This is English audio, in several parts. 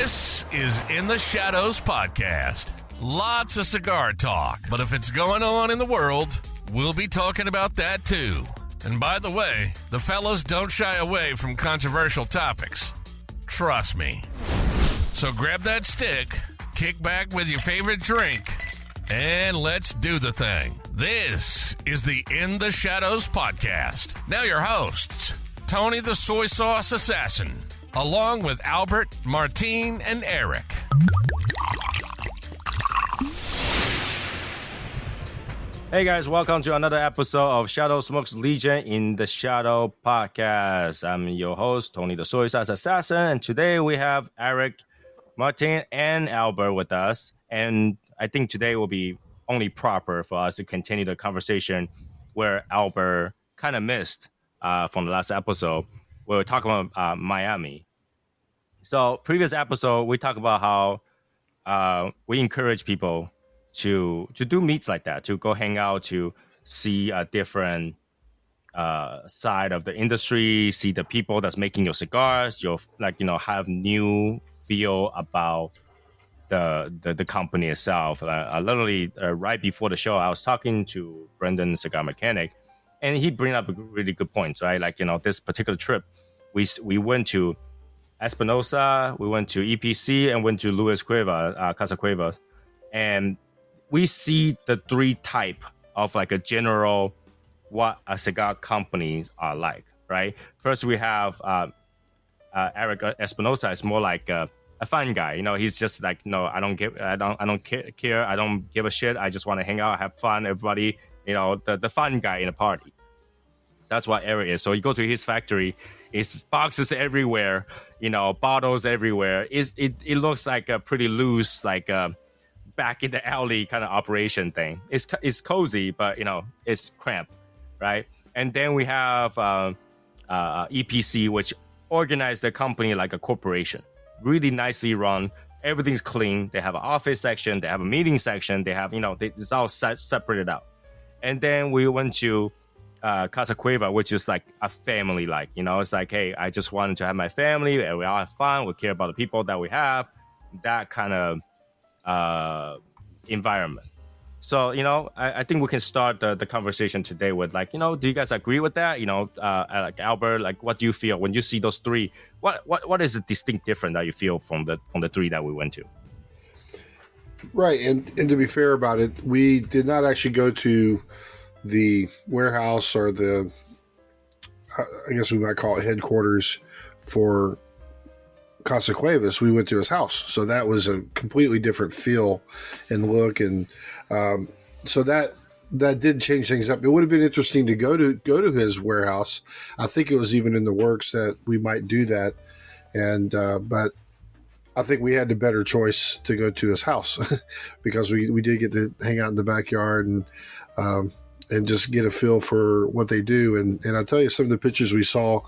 This is In the Shadows Podcast. Lots of cigar talk, but if it's going on in the world, we'll be talking about that too. And by the way, the fellows don't shy away from controversial topics. Trust me. So grab that stick, kick back with your favorite drink, and let's do the thing. This is the In the Shadows Podcast. Now, your hosts Tony the Soy Sauce Assassin, along with Albert, Martine, and Eric. Hey guys, welcome to another episode of Shadow Smokes Legion in the Shadow podcast. I'm your host, Tony the Soy Sauce Assassin, and today we have Eric, Martin, and Albert with us. And I think today will be only proper for us to continue the conversation where Albert kind of missed uh, from the last episode. We were talking about uh, Miami. So previous episode, we talked about how uh, we encourage people to to do meets like that, to go hang out, to see a different uh, side of the industry, see the people that's making your cigars. You'll like you know have new feel about the the, the company itself. Uh, literally uh, right before the show, I was talking to Brendan Cigar Mechanic, and he bring up a really good point. right? Like you know this particular trip, we we went to Espinosa, we went to EPC, and went to Luis Cueva, uh, Casa Cuevas, and we see the three type of like a general what a cigar companies are like, right? First, we have uh, uh, Eric Espinosa is more like a, a, fun guy. You know, he's just like, no, I don't give, I don't, I don't care, I don't give a shit. I just want to hang out, have fun. Everybody, you know, the the fun guy in a party. That's what Eric is. So you go to his factory, it's boxes everywhere, you know, bottles everywhere. It's, it it looks like a pretty loose, like. A, back in the alley kind of operation thing. It's it's cozy, but you know it's cramped, right? And then we have uh, uh, EPC, which organized the company like a corporation, really nicely run. Everything's clean. They have an office section. They have a meeting section. They have you know they, it's all set, separated out. And then we went to uh, Casa Cueva, which is like a family like. You know, it's like, hey, I just wanted to have my family and we all have fun. We care about the people that we have. That kind of uh, environment. So, you know, I, I, think we can start the, the conversation today with like, you know, do you guys agree with that? You know, uh, like Albert, like what do you feel when you see those three? What what what is the distinct difference that you feel from the from the three that we went to? Right, and and to be fair about it, we did not actually go to the warehouse or the I guess we might call it headquarters for Casa Cuevas, we went to his house. So that was a completely different feel and look, and um, so that that did change things up. It would have been interesting to go to go to his warehouse. I think it was even in the works that we might do that, and uh, but I think we had the better choice to go to his house because we, we did get to hang out in the backyard and um, and just get a feel for what they do. And and I tell you, some of the pictures we saw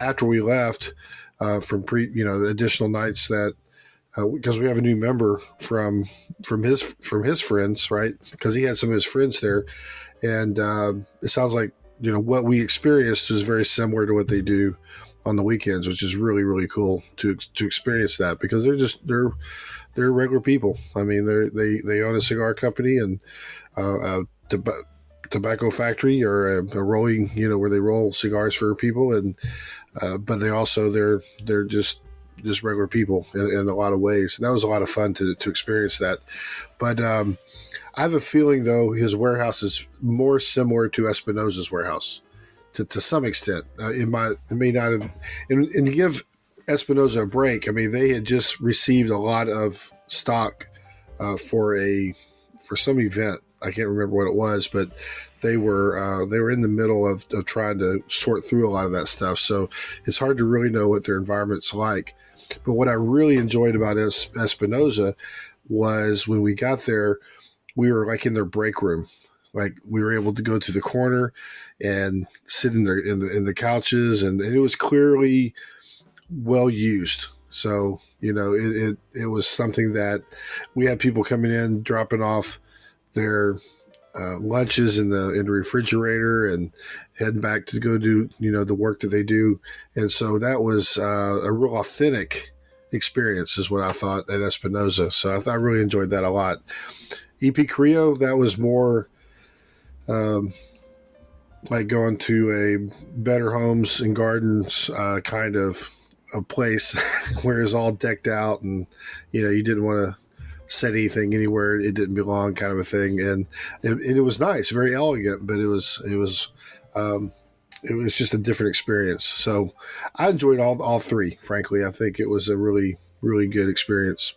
after we left uh, from pre you know additional nights that because uh, we have a new member from from his from his friends right? Because he had some of his friends there. And uh, it sounds like you know what we experienced is very similar to what they do on the weekends which is really really cool to to experience that because they're just they're they're regular people. I mean they're they they own a cigar company and uh, a tobacco factory or a, a rolling you know where they roll cigars for people and uh, but they also they're they're just just regular people in, in, a lot of ways. And that was a lot of fun to, to experience that. But um, I have a feeling though his warehouse is more similar to Espinosa's warehouse to, to some extent. Uh, it might it may not have and, and give Espinosa a break. I mean they had just received a lot of stock uh, for a for some event. I can't remember what it was, but they were uh, they were in the middle of, of trying to sort through a lot of that stuff. So it's hard to really know what their environment's like. But what I really enjoyed about es- Espinosa was when we got there, we were like in their break room. Like we were able to go to the corner and sit in the in the in the couches, and, and it was clearly well used. So you know, it, it, it was something that we had people coming in, dropping off their uh, lunches in the in the refrigerator and heading back to go do you know the work that they do and so that was uh, a real authentic experience, is what I thought at Espinosa. So I, I really enjoyed that a lot. EP Carrillo, that was more um, like going to a Better Homes and Gardens uh, kind of a place where it's all decked out and you know you didn't want to set anything anywhere it didn't belong kind of a thing and it, it was nice very elegant but it was it was um, it was just a different experience so i enjoyed all all three frankly i think it was a really really good experience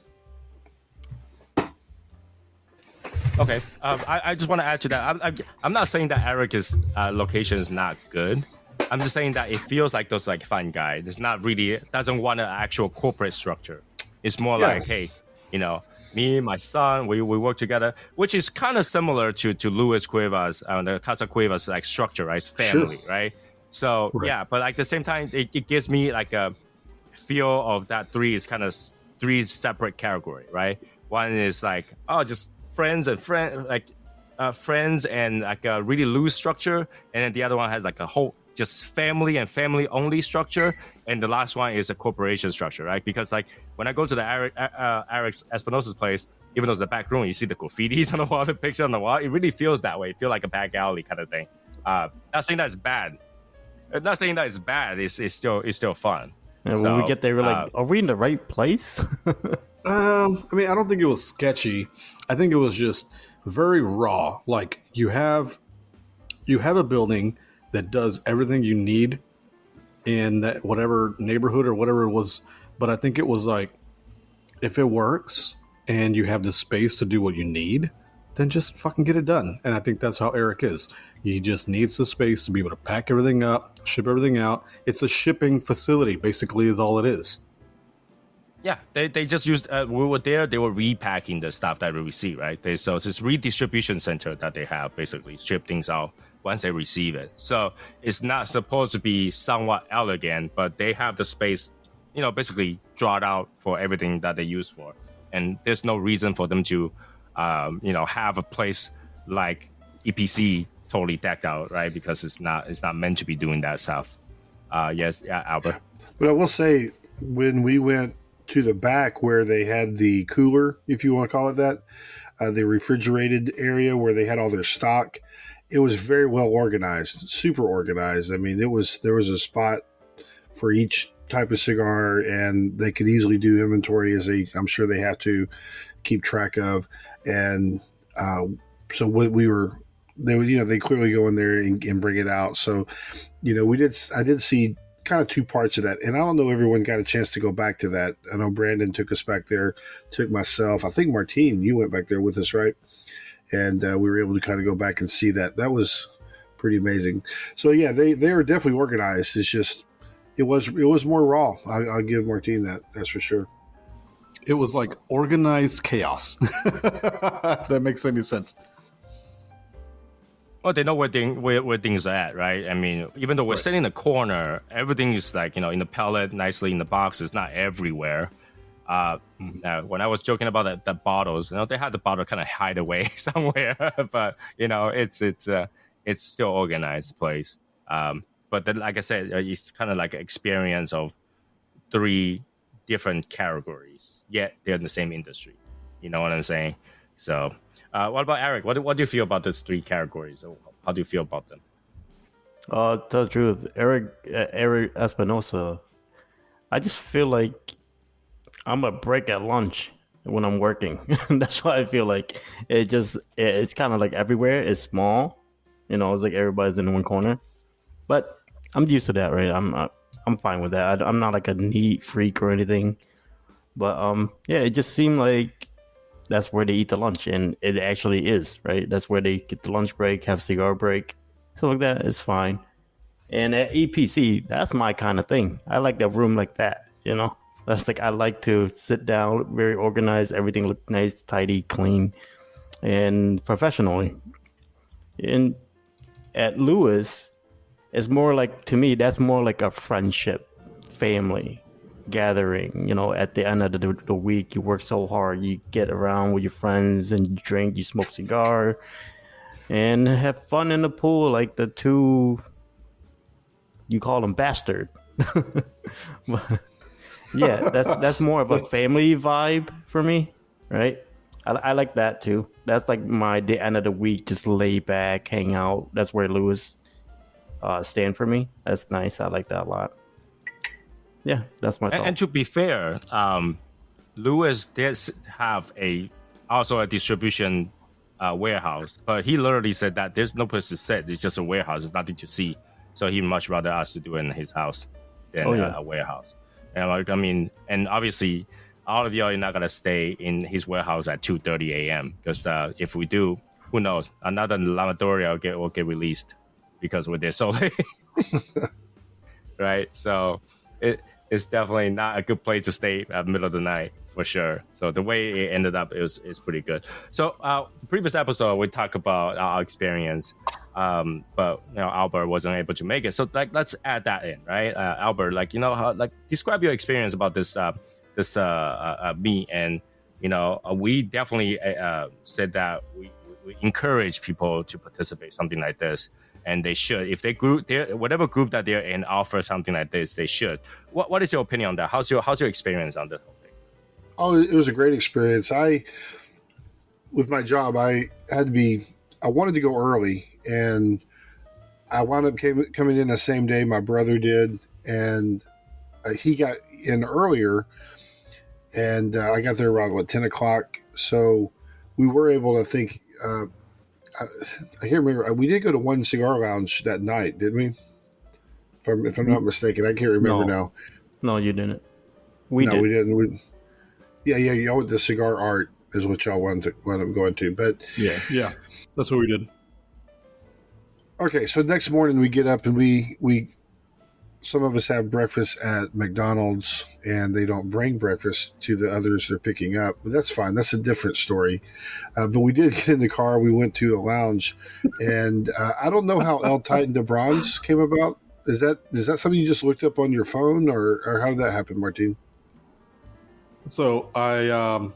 Okay, um, I, I just want to add to that. I'm, I'm, I'm not saying that Eric's uh, location is not good. I'm just saying that it feels like those like fun guy. It's not really doesn't want an actual corporate structure. It's more Yeah. like, hey, you know, me, my son, we, we work together, which is kind of similar to to Luis Cuevas, uh, the Casa Cuevas like structure, right? It's family, right? So Right. yeah, but like the same time, it, it gives me like a feel of that three is kind of three separate category, right? One is like oh, just friends and friend like uh, friends and like a really loose structure, and then the other one has like a whole just family and family only structure, and the last one is a corporation structure, right? Because like when I go to the Eric uh, uh, Eric Espinosa's place, even though it's the back room, you see the graffitis on the wall, the picture on the wall, it really feels that way. It feel like a back alley kind of thing. Uh, not saying that's bad. Uh, Not saying that it's bad. It's, it's still it's still fun. And when we get there, we're like, uh, are we in the right place? Um, I mean, I don't think it was sketchy. I think it was just very raw. Like you have you have a building that does everything you need in that whatever neighborhood or whatever it was, but I think it was like if it works and you have the space to do what you need, then just fucking get it done. And I think that's how Eric is. He just needs the space to be able to pack everything up, ship everything out. It's a shipping facility, basically, is all it is. Yeah, they, they just used. Uh, we were there. They were repacking the stuff that we receive, right? They so it's this redistribution center that they have basically ship things out once they receive it. So it's not supposed to be somewhat elegant, but they have the space, you know, basically drawn out for everything that they use for, and there's no reason for them to, um, you know, have a place like EPC totally decked out, right? Because it's not it's not meant to be doing that stuff. Uh, yes, yeah, Albert. But I will say, when we went to the back where they had the cooler, if you want to call it that, uh, the refrigerated area where they had all their stock, it was very well organized, super organized. I mean, it was there was a spot for each type of cigar, and they could easily do inventory as they, I'm sure they have to keep track of, and uh, so what we were. They would, you know, they clearly go in there and, and bring it out. So, you know, we did. I did see kind of two parts of that. And I don't know everyone got a chance to go back to that. I know Brandon took us back there, took myself. I think Martine, you went back there with us, right? And uh, we were able to kind of go back and see that. That was pretty amazing. So yeah, they they are definitely organized. It's just it was it was more raw. I, I'll give Martine that. That's for sure. It was like organized chaos. if that makes any sense. Well, they know where, thing, where where things are at, right? I mean, even though we're sitting in the corner, everything is like you know in the pallet, nicely in the box. It's not everywhere. Uh, uh, when I was joking about the, the bottles, you know, they had the bottle kind of hide away somewhere, but you know, it's it's uh, it's still organized place. Um, but then, like I said, uh, it's kind of like an experience of three different categories, yet they're in the same industry. You know what I'm saying? So, uh, what about Eric? What do, what do you feel about those three categories? How do you feel about them? Uh, to tell the truth, Eric uh, Eric Espinosa, I just feel like I'm a break at lunch when I'm working. That's why I feel like it just it, it's kind of like everywhere. It's small, you know. It's like everybody's in one corner, but I'm used to that, right? I'm I'm fine with that. I, I'm not like a neat freak or anything, but um, yeah, it just seemed like that's where they eat the lunch, and it actually is, right? That's where they get the lunch break, have cigar break, so like that is fine. And at EPC, that's my kind of thing. I like a room like that, you know. That's like I like to sit down, very organized, everything look nice, tidy, clean, and professionally. And at Lewis, it's more like to me that's more like a friendship, family gathering. You know, at the end of the, the week, you work so hard, you get around with your friends and you drink, you smoke cigar, and have fun in the pool like the two you call them bastard but, yeah, that's that's more of a family vibe for me, right? I, I like that too. That's like my the end of the week, just lay back, hang out. That's where Lewis uh, stand for me. That's nice. I like that a lot. Yeah, that's my. And, and to be fair, um, Lewis did have a also a distribution uh, warehouse, but he literally said that there's no place to sit. It's just a warehouse. There's nothing to see. So he much rather us to do it in his house than oh, yeah. a, a warehouse. And like I mean, and obviously, all of y'all are not gonna stay in his warehouse at two thirty a.m. because uh, if we do, who knows? Another lavatory will get will get released because we're there so late, right? So it it's definitely not a good place to stay at middle of the night for sure. So the way it ended up is is pretty good. So uh, previous episode we talked about our experience, um, but you know Albert wasn't able to make it. So like let's add that in, right? Uh, Albert, like you know how like describe your experience about this uh, this uh, uh, uh meet, and you know we definitely said that we, we encourage people to participate something like this and they should. If they group, whatever group that they're in, offer something like this, they should. What What is your opinion on that? How's your How's your experience on this? Oh, it was a great experience. I, with my job, I had to be. I wanted to go early, and I wound up came, coming in the same day my brother did, and uh, he got in earlier, and uh, I got there around what ten o'clock. So we were able to think. Uh, I, I can't remember. Uh, we did go to one cigar lounge that night, didn't we? If I'm, if I'm not mistaken, I can't remember no. now. No, you didn't. We no, did. we didn't. We, yeah, yeah, y'all the cigar art is what y'all wanted to want to going to, but yeah, yeah, that's what we did. Okay, so next morning we get up and we we some of us have breakfast at McDonald's and they don't bring breakfast to the others they're picking up, but that's fine. That's a different story. Uh, but we did get in the car. We went to a lounge, and uh, I don't know how El Titan de Bronze came about. Is that is that something you just looked up on your phone, or or how did that happen, Martin? So I um,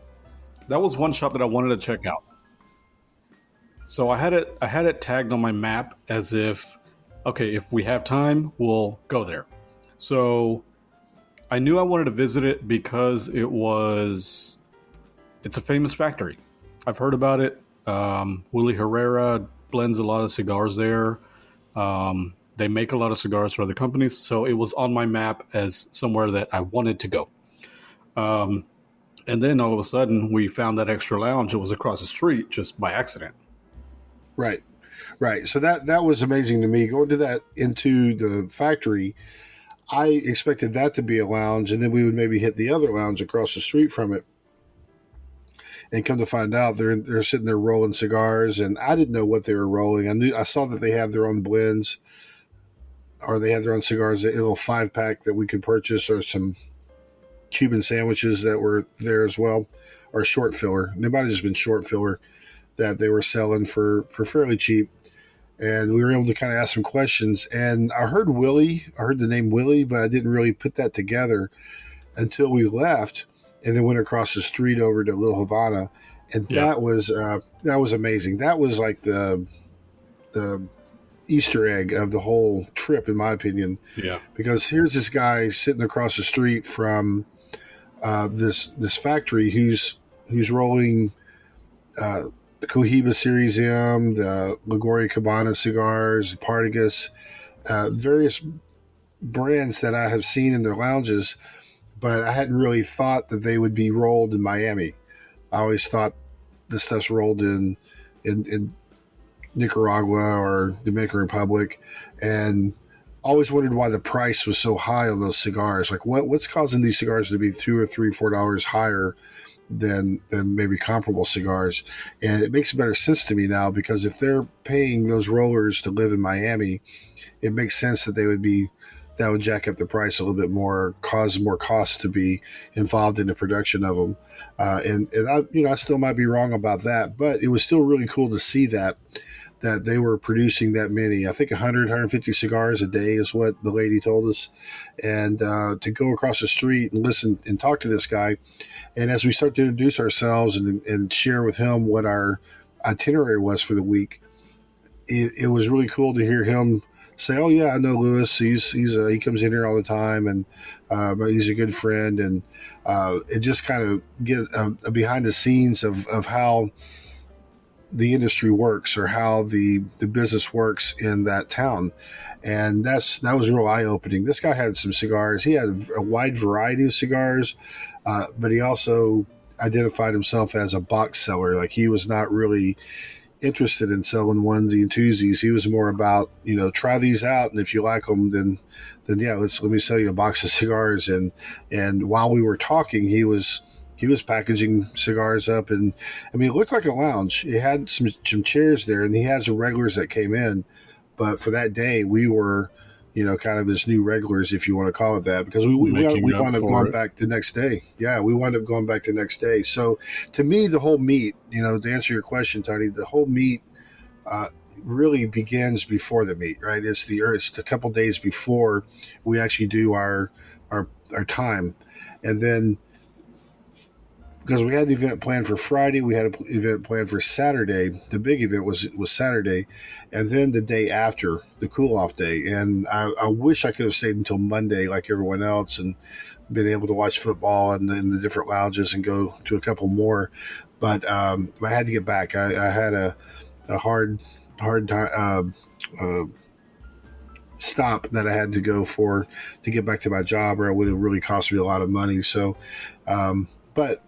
that was one shop that I wanted to check out. So I had it I had it tagged on my map as if okay, if we have time, we'll go there. So I knew I wanted to visit it because it was it's a famous factory. I've heard about it. Um, Willie Herrera blends a lot of cigars there. Um, they make a lot of cigars for other companies, so it was on my map as somewhere that I wanted to go. Um, and then all of a sudden, we found that extra lounge. It was across the street just by accident. Right. Right. So that that was amazing to me. Going to that into the factory, I expected that to be a lounge, and then we would maybe hit the other lounge across the street from it. And come to find out, they're they're sitting there rolling cigars, and I didn't know what they were rolling. I knew I saw that they have their own blends, or they have their own cigars, a little five pack that we could purchase, or some Cuban sandwiches that were there as well, or short filler. They might have just been short filler that they were selling for for fairly cheap. And we were able to kind of ask some questions. And I heard Willie, I heard the name Willie, but I didn't really put that together until we left and then went across the street over to Little Havana. And yeah. that was uh, that was amazing. That was like the the Easter egg of the whole trip, in my opinion. Yeah. Because here's this guy sitting across the street from uh, this this factory who's who's rolling uh, the Cohiba Series M, the La Gloria Cubana cigars, Partagas, uh, various brands that I have seen in their lounges, but I hadn't really thought that they would be rolled in Miami. I always thought this stuff's rolled in in, in Nicaragua or Dominican Republic, and always wondered why the price was so high on those cigars. Like, what what's causing these cigars to be two or three, four dollars higher than than maybe comparable cigars. And it makes better sense to me now because if they're paying those rollers to live in Miami, it makes sense that they would be that would jack up the price a little bit more, cause more costs to be involved in the production of them. Uh, and and I you know I still might be wrong about that, but it was still really cool to see that that they were producing that many. I think 100, 150 cigars a day is what the lady told us. And uh, to go across the street and listen and talk to this guy, and as we start to introduce ourselves and, and share with him what our itinerary was for the week, it, it was really cool to hear him say, "Oh yeah, I know Lewis. He's he's uh, he comes in here all the time, and uh, but he's a good friend." And uh, it just kind of get a, a behind the scenes of of how the industry works or how the the business works in that town and that's that was real eye opening. This guy had some cigars. He had a wide variety of cigars, uh, but he also identified himself as a box seller. Like he was not really interested in selling onesie and twosies. He was more about you know try these out, and if you like them, then then yeah, let's let me sell you a box of cigars. And and while we were talking, he was he was packaging cigars up, and I mean it looked like a lounge. It had some some chairs there, and he had some regulars that came in. But for that day, we were, you know, kind of his new regulars, if you want to call it that, because we we, Making we wound up going it. back the next day. Yeah, we wound up going back the next day. So to me, the whole meet, you know, to answer your question, Tony, the whole meet uh, really begins before the meet, right? It's the it's a couple days before we actually do our our our time, and then because we had an event planned for Friday, we had an event planned for Saturday. The big event was was Saturday, and then the day after the cool off day. And I, I wish I could have stayed until Monday, like everyone else, and been able to watch football and in the different lounges and go to a couple more. But um, I had to get back. I, I had a a hard hard time. Uh, uh, stop that I had to go for to get back to my job, or it would have really cost me a lot of money. So, um, but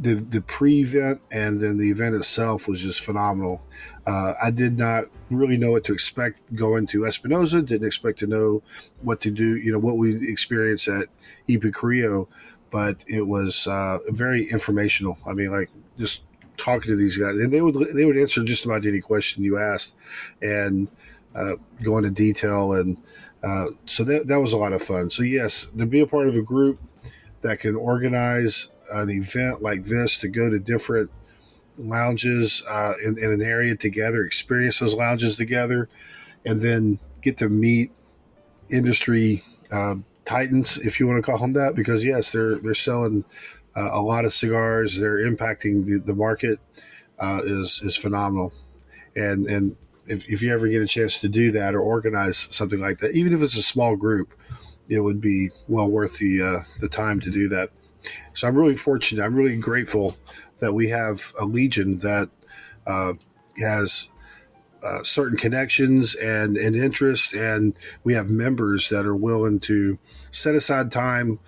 the the pre-event and then the event itself was just phenomenal. Uh, I did not really know what to expect going to Espinosa. Didn't expect to know what to do. You know what we experienced at EP Carrillo, but it was uh, very informational. I mean, like just talking to these guys, and they would they would answer just about any question you asked, and uh, go into detail, and uh, so that that was a lot of fun. So yes, to be a part of a group that can organize an event like this to go to different lounges uh, in, in an area together, experience those lounges together, and then get to meet industry uh, titans, if you want to call them that, because yes, they're they're selling uh, a lot of cigars. They're impacting the, the market uh, is is phenomenal, and and if, if you ever get a chance to do that or organize something like that, even if it's a small group, it would be well worth the uh, the time to do that. So I'm really fortunate. I'm really grateful that we have a legion that uh, has uh, certain connections and and interest, and we have members that are willing to set aside time,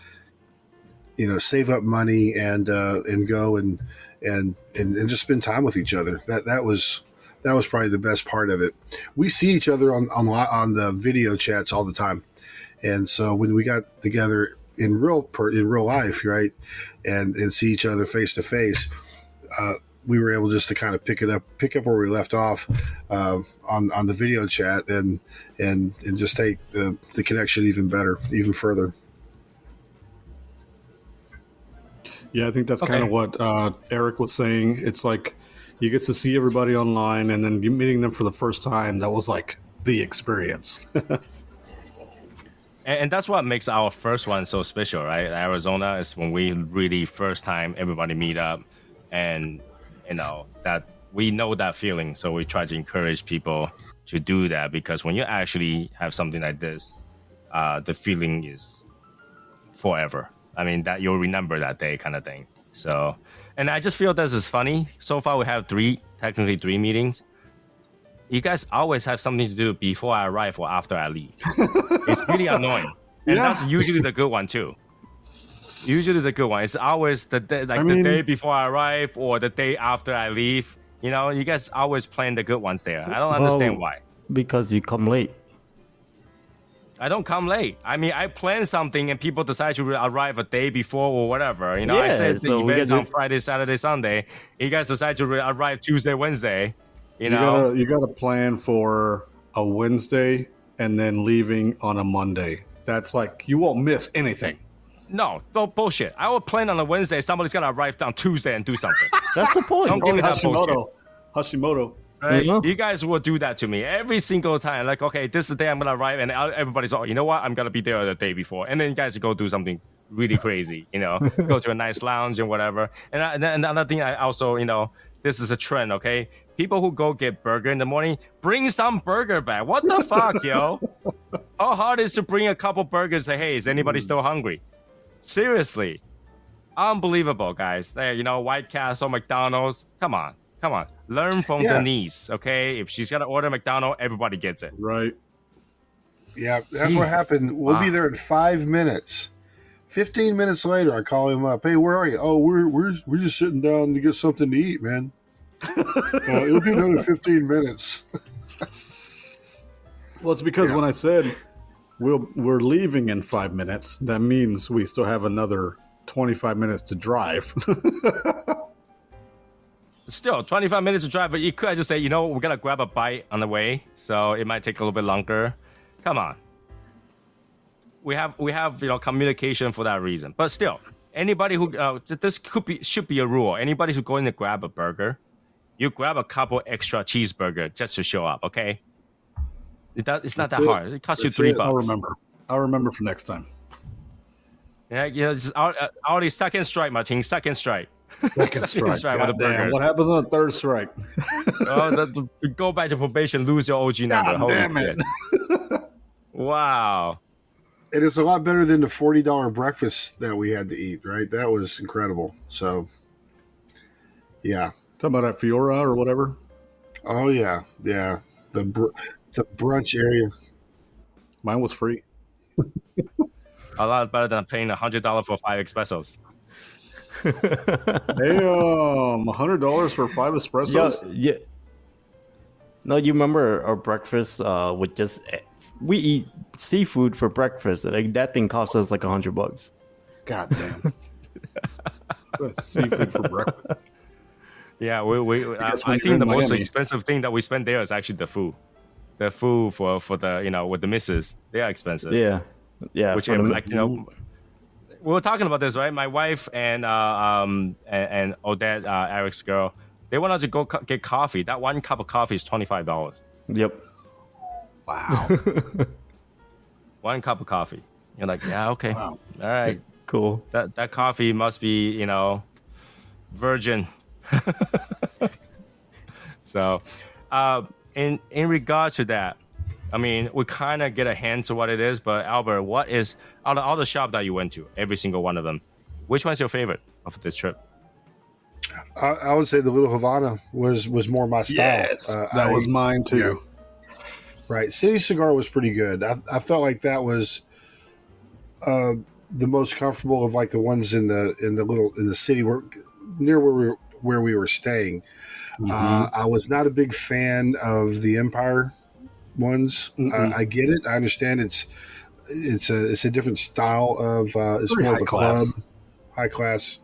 you know, save up money and uh, and go and, and and and just spend time with each other. That that was that was probably the best part of it. We see each other on on on the video chats all the time, and so when we got together in real per, in real life, right, and and see each other face to face, uh, we were able just to kind of pick it up, pick up where we left off uh, on on the video chat, and and and just take the the connection even better, even further. Yeah, I think that's Okay. kind of what uh, Eric was saying. It's like you get to see everybody online, and then meeting them for the first time. That was like the experience. And, and that's what makes our first one so special, right? Arizona is when we really first time everybody meet up, and you know that we know that feeling. So we try to encourage people to do that because when you actually have something like this, uh, the feeling is forever. I mean that you'll remember that day, kind of thing. So, and I just feel this is funny. So far, we have three, technically three meetings. You guys always have something to do before I arrive or after I leave. it's really annoying, and Yeah. that's usually the good one too. Usually the good one. It's always the day, like I the day before I arrive or the day after I leave. You know, you guys always plan the good ones there. I don't understand why. because you come late. I don't come late. I mean, I plan something and people decide to arrive a day before or whatever. You know, I said the so we event's on Friday, Saturday, Sunday. You guys decide to arrive Tuesday, Wednesday. You You know, gotta you gotta plan for a Wednesday and then leaving on a Monday. That's like you won't miss anything. no, no bullshit. I will plan on a Wednesday. Somebody's gonna arrive on Tuesday and do something. That's the point. Don't give me that bullshit. Hashimoto. Hashimoto. Right? You guys will do that to me every single time. Like, okay, this is the day I'm gonna arrive, and everybody's all, you know what? I'm gonna be there the day before, and then you guys go do something really crazy. You know, go to a nice lounge and whatever. And, I, and another thing, I also, you know, this is a trend. Okay, people who go get burger in the morning, bring some burger back. What the fuck, yo? How hard is to bring a couple burgers? Say, hey, is anybody hmm. still hungry? Seriously, unbelievable, guys. There, you know, White Castle, McDonald's. Come on, come on. Learn from Yeah. Denise, okay? If she's gonna order McDonald's, everybody gets it. Right. Yeah, that's what happened. We'll be there in five minutes. Fifteen minutes later, I call him up. Hey, where are you? Oh, we're we're we're just sitting down to get something to eat, man. uh, it'll be another fifteen minutes. Well, it's because Yeah. when I said we'll we're leaving in five minutes, that means we still have another twenty five minutes to drive. Still, 25 minutes to drive, but you could just say, you know, we're gonna grab a bite on the way, so it might take a little bit longer. Come on. We have we have you know communication for that reason, but still, anybody who uh, this could be should be a rule. Anybody who's going to grab a burger, you grab a couple extra cheeseburger just to show up. Okay, it does, it's not That's that it. hard. It costs you three it. bucks. I'll remember. I'll remember for next time. Yeah, yeah. It's al- uh, already second strike, Martin. Second strike. Second strike. strike with the Goddamn, burgers. What happens on the third strike? oh, the, the, go back to probation, lose your OG number. God Holy damn it. Wow. It is a lot better than the forty dollar breakfast that we had to eat. Right, that was incredible. So, yeah. Talking about at Fiora or whatever. Oh yeah, yeah. The br- the brunch area. Mine was free. A lot better than paying hundred dollars for five espressos. Damn, hundred dollars for five espressos. yeah. yeah. No, you remember our breakfast uh, with just we eat seafood for breakfast. Like that thing cost us like a hundred bucks. God damn. Seafood for breakfast. Yeah, we, we I, I think in the most expensive thing that we spend there is actually the food. The food for for the you know with the misses, they are expensive. Yeah, yeah. Which the- like you know, we were talking about this right. My wife and uh, um and, and Odette, uh, Eric's girl, they wanted to go co- get coffee. That one cup of coffee is twenty five dollars. Yep. Wow. One cup of coffee. You're like, yeah, okay, Wow. all right. Cool. That that coffee must be you know, virgin. so, uh, in in regards to that, I mean, we kind of get a hint to what it is. But Albert, what is out of all the shop that you went to, every single one of them, which one's your favorite of this trip? I, I would say the Little Havana was was more my style. yes, Uh, that I- was mine too. Right. City Cigar was pretty good. I, I felt like that was uh, the most comfortable of like the ones in the in the little in the city where near where we were, where we were staying. Mm-hmm. Uh, I was not a big fan of the Empire ones. Uh, I get it. I understand it's it's a it's a different style of uh, it's Very more of high a class. club, high class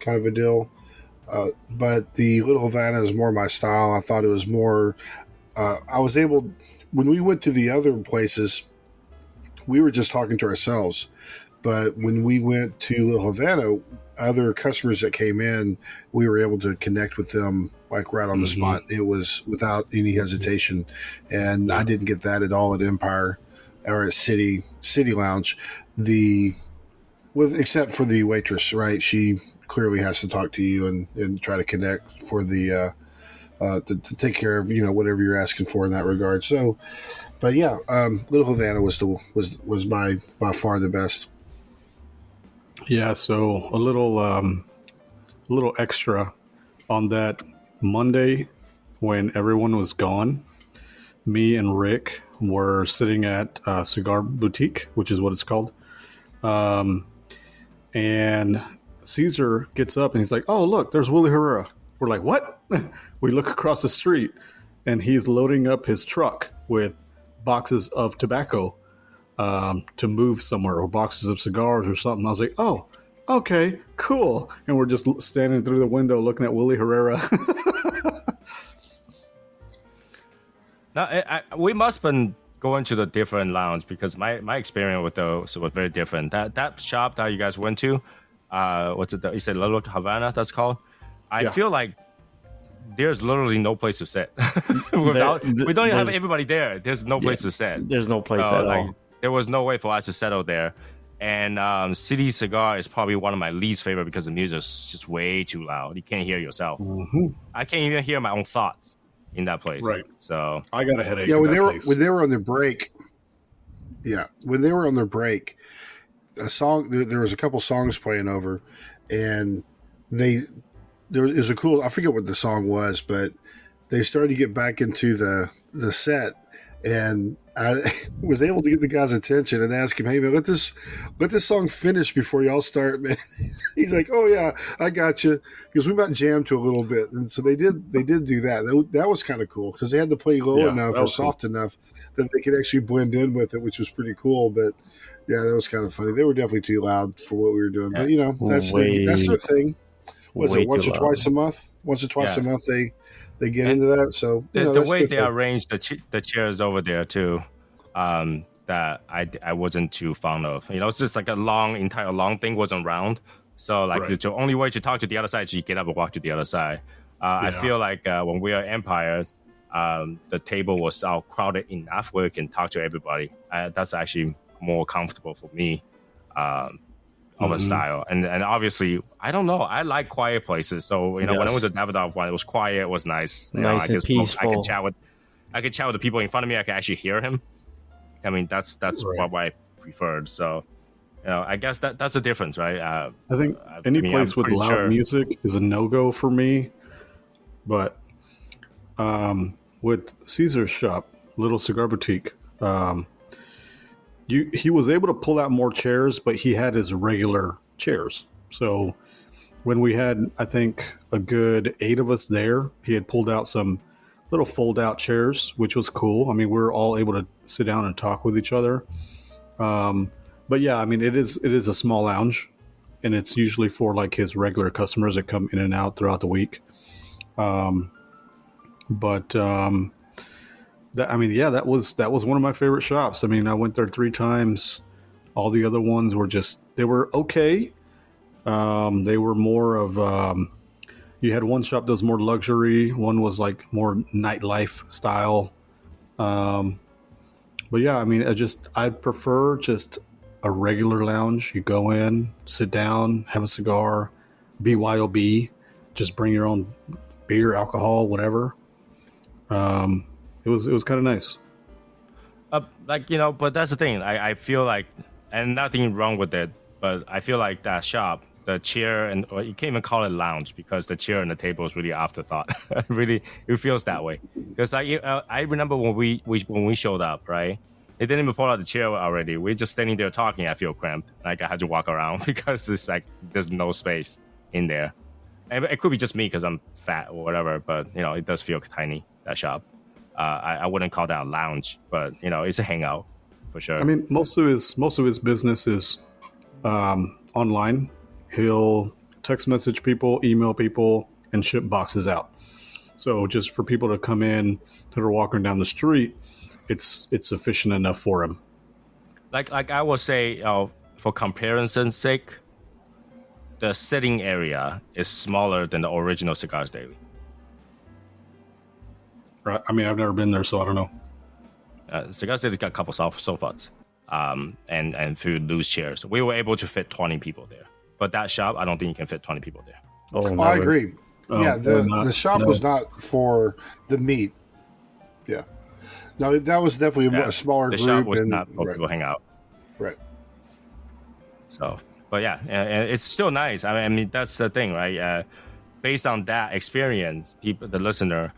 kind of a deal. Uh, but the Little Havana is more my style. I thought it was more. Uh, I was able when we went to the other places, we were just talking to ourselves. But when we went to Little Havana, other customers that came in, we were able to connect with them like right on the Mhm. spot. It was without any hesitation, and I didn't get that at all at Empire or at City City Lounge. The with except for the waitress, right? She clearly has to talk to you and, and try to connect for the uh, uh, to, to take care of you know whatever you're asking for in that regard. So, but yeah, um, Little Havana was the was was by by far the best. Yeah, so a little um a little extra on that Monday when everyone was gone. Me and Rick were sitting at uh, Cigar Boutique, which is what it's called. Um, and Caesar gets up and he's like, "Oh, look, there's Willie Herrera." We're like, "What?" we look across the street, and he's loading up his truck with boxes of tobacco um, to move somewhere or boxes of cigars or something. I was like, oh, okay, cool. And we're just standing through the window looking at Willie Herrera. No, I, I, we must have been going to the different lounge because my, my experience with those was very different. That that shop that you guys went to, uh, what's it? You said Little Havana. That's called. I Yeah. feel like there's literally no place to sit. Without, There- we don't have everybody there. There's no place to sit. There's no place So, at like, all. There was no way for us to settle there. And um, City Cigar is probably one of my least favorite because the music is just way too loud. You can't hear yourself. Mhm. I can't even hear my own thoughts in that place. Right. So I got a headache. yeah when they were place. when they were on their break yeah when they were on their break a song there, there was a couple songs playing over and they there was a cool i forget what the song was but they started to get back into the the set and I was able to get the guy's attention and ask him, "Hey man, let this let this song finish before y'all start." Man, he's like, "Oh yeah, I got you," because we might jam to a little bit, and so they did. They did do that. That, that was kind of cool because they had to play low Yeah, enough or was cool. soft enough that they could actually blend in with it, which was pretty cool. But yeah, that was kind of funny. They were definitely too loud for what we were doing, but you know, that's their, that's their thing. Was it once or twice a month? Once or twice Yeah. a month they they get And into that. So the, know, the way they for- arranged the ch- the chairs over there too, um, that I I wasn't too fond of. You know, it's just like a long entire long thing wasn't round. So like Right. the only way to talk to the other side is you get up and walk to the other side. Uh, I feel like uh, when we are Empire, um, the table was all crowded enough where you can talk to everybody. Uh, that's actually more comfortable for me. Um, of a Mhm. style, and and obviously, I don't know. I like quiet places, so you know when I was at Davidoff one, it was quiet, it was nice. You know, Nice I and could smoke- I peaceful. could chat with, I could chat with the people in front of me. I could actually hear him. I mean, that's that's Right. what I preferred. So, you know, I guess that that's the difference, right? Uh, I think I any mean, place I'm with loud sure- music is a no go for me. But um, with Caesar's shop, Little Cigar Boutique, um, you he was able to pull out more chairs, but he had his regular chairs. So when we had, I think, a good eight of us there, he had pulled out some little fold out chairs, which was cool. I mean, we were all able to sit down and talk with each other. Um, but yeah, I mean, it is it is a small lounge, and it's usually for like his regular customers that come in and out throughout the week. Um, but um, that I mean, yeah, that was that was one of my favorite shops. I mean, I went there three times. All the other ones were just they were okay. Um, they were more of um, you had one shop that was more luxury, one was like more nightlife style. Um, but yeah, I mean, I just I prefer just a regular lounge. You go in, sit down, have a cigar, BYOB, just bring your own beer, alcohol, whatever. Um, it was it was kind of nice. uh, like you know, but that's the thing. I I feel like, and nothing wrong with it, but I feel like that shop, the chair, and or you can't even call it lounge because the chair and the table is really afterthought. really, it feels that way. Because I uh, I remember when we, we when we showed up, right? They didn't even pull out the chair already. We're just standing there talking. I feel cramped. Like I had to walk around because it's like there's no space in there. And it could be just me because I'm fat or whatever, but you know it does feel tiny. That shop. Uh, I, I wouldn't call that a lounge, but you know it's a hangout for sure. I mean, most of his most of his business is um, online. He'll text message people, email people, and ship boxes out. So just for people to come in that are walking down the street, it's it's sufficient enough for him. like like I would say, uh, for comparison's sake, the sitting area is smaller than the original Cigars Daily. Right? I mean, I've never been there, so I don't know. Uh, Cigars Daily's got a couple sof- sofas, um, and and few loose chairs. We were able to fit twenty people there, but that shop, I don't think you can fit twenty people there. Oh, Oh, I never. agree. Oh, yeah, the, not- the shop no. was not for the meat. Yeah. No, that was definitely Yeah, a smaller the group. shop was and, not for right, people hang out. right. So, but yeah, and, and it's still nice. I mean, I mean, that's the thing, right? Uh, based on that experience, people, the listener,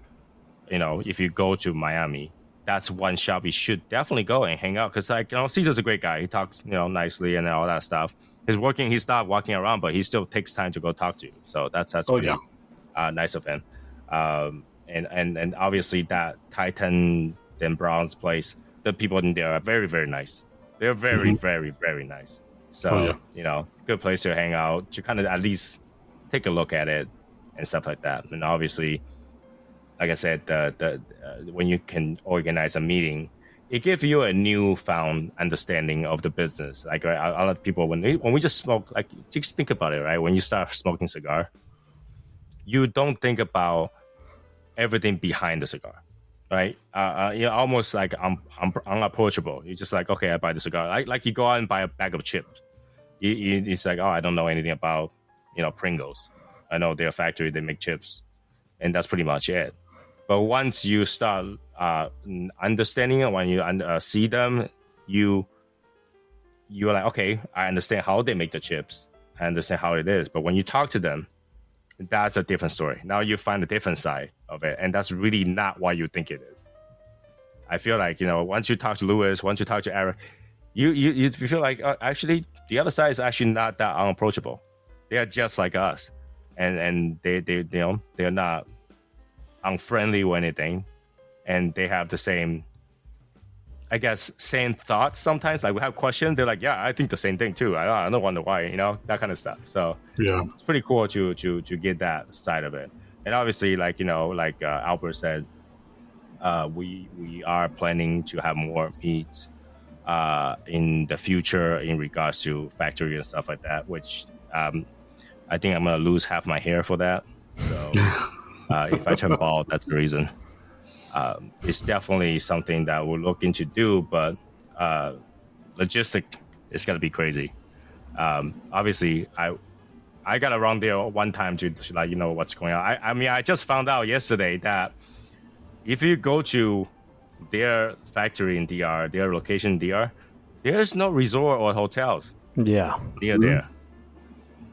you know, if you go to Miami, that's one shop you should definitely go and hang out. Cause like, you know, Caesar's a great guy. He talks, you know, nicely and all that stuff. He's working, he's not walking around, but he still takes time to go talk to you. So that's, that's Oh, pretty, yeah. uh, nice of him. Um, and, and, and obviously that Titan de Bronze place, the people in there are very, very nice. They're very, very, very nice. So, Oh, yeah. you know, good place to hang out, to kind of at least take a look at it and stuff like that. And obviously, like I said, the, the, uh, when you can organize a meeting, it gives you a newfound understanding of the business. Like right, a a lot of people, when, they, when we just smoke, like just think about it, right? When you start smoking cigar, you don't think about everything behind the cigar right? Uh, uh, you're almost like un- un- unapproachable. You're just like, okay, I buy the cigar. Like, like you go out and buy a bag of chips, you, you, it's like, oh, I don't know anything about you know Pringles. I know their factory they make chips, and that's pretty much it. But once you start uh, understanding it, when you uh, see them, you you're like, okay, I understand how they make the chips. I understand how it is. But when you talk to them, that's a different story. Now you find a different side of it, and that's really not what you think it is. I feel like you know, once you talk to Lewis, once you talk to Eric, you you, you feel like uh, actually the other side is actually not that unapproachable. They are just like us, and and they they you know they're not unfriendly or anything, and they have the same, I guess, same thoughts sometimes. Like we have questions, they're like, yeah, I think the same thing too. I, I don't wonder why, you know, that kind of stuff. So Yeah. it's pretty cool to to to get that side of it. And obviously, like you know, like uh, Albert said, uh, we we are planning to have more meat uh, in the future in regards to factory and stuff like that. Which um, I think I'm gonna lose half my hair for that. So uh, if I turn bald, that's the reason. Um, it's definitely something that we're looking to do, but uh, logistic is gonna be crazy. Um, obviously, I I got around there one time to, to like you know what's going on. I, I mean, I just found out yesterday that if you go to their factory in DR, their location in DR, there's no resort or hotels Yeah. near there.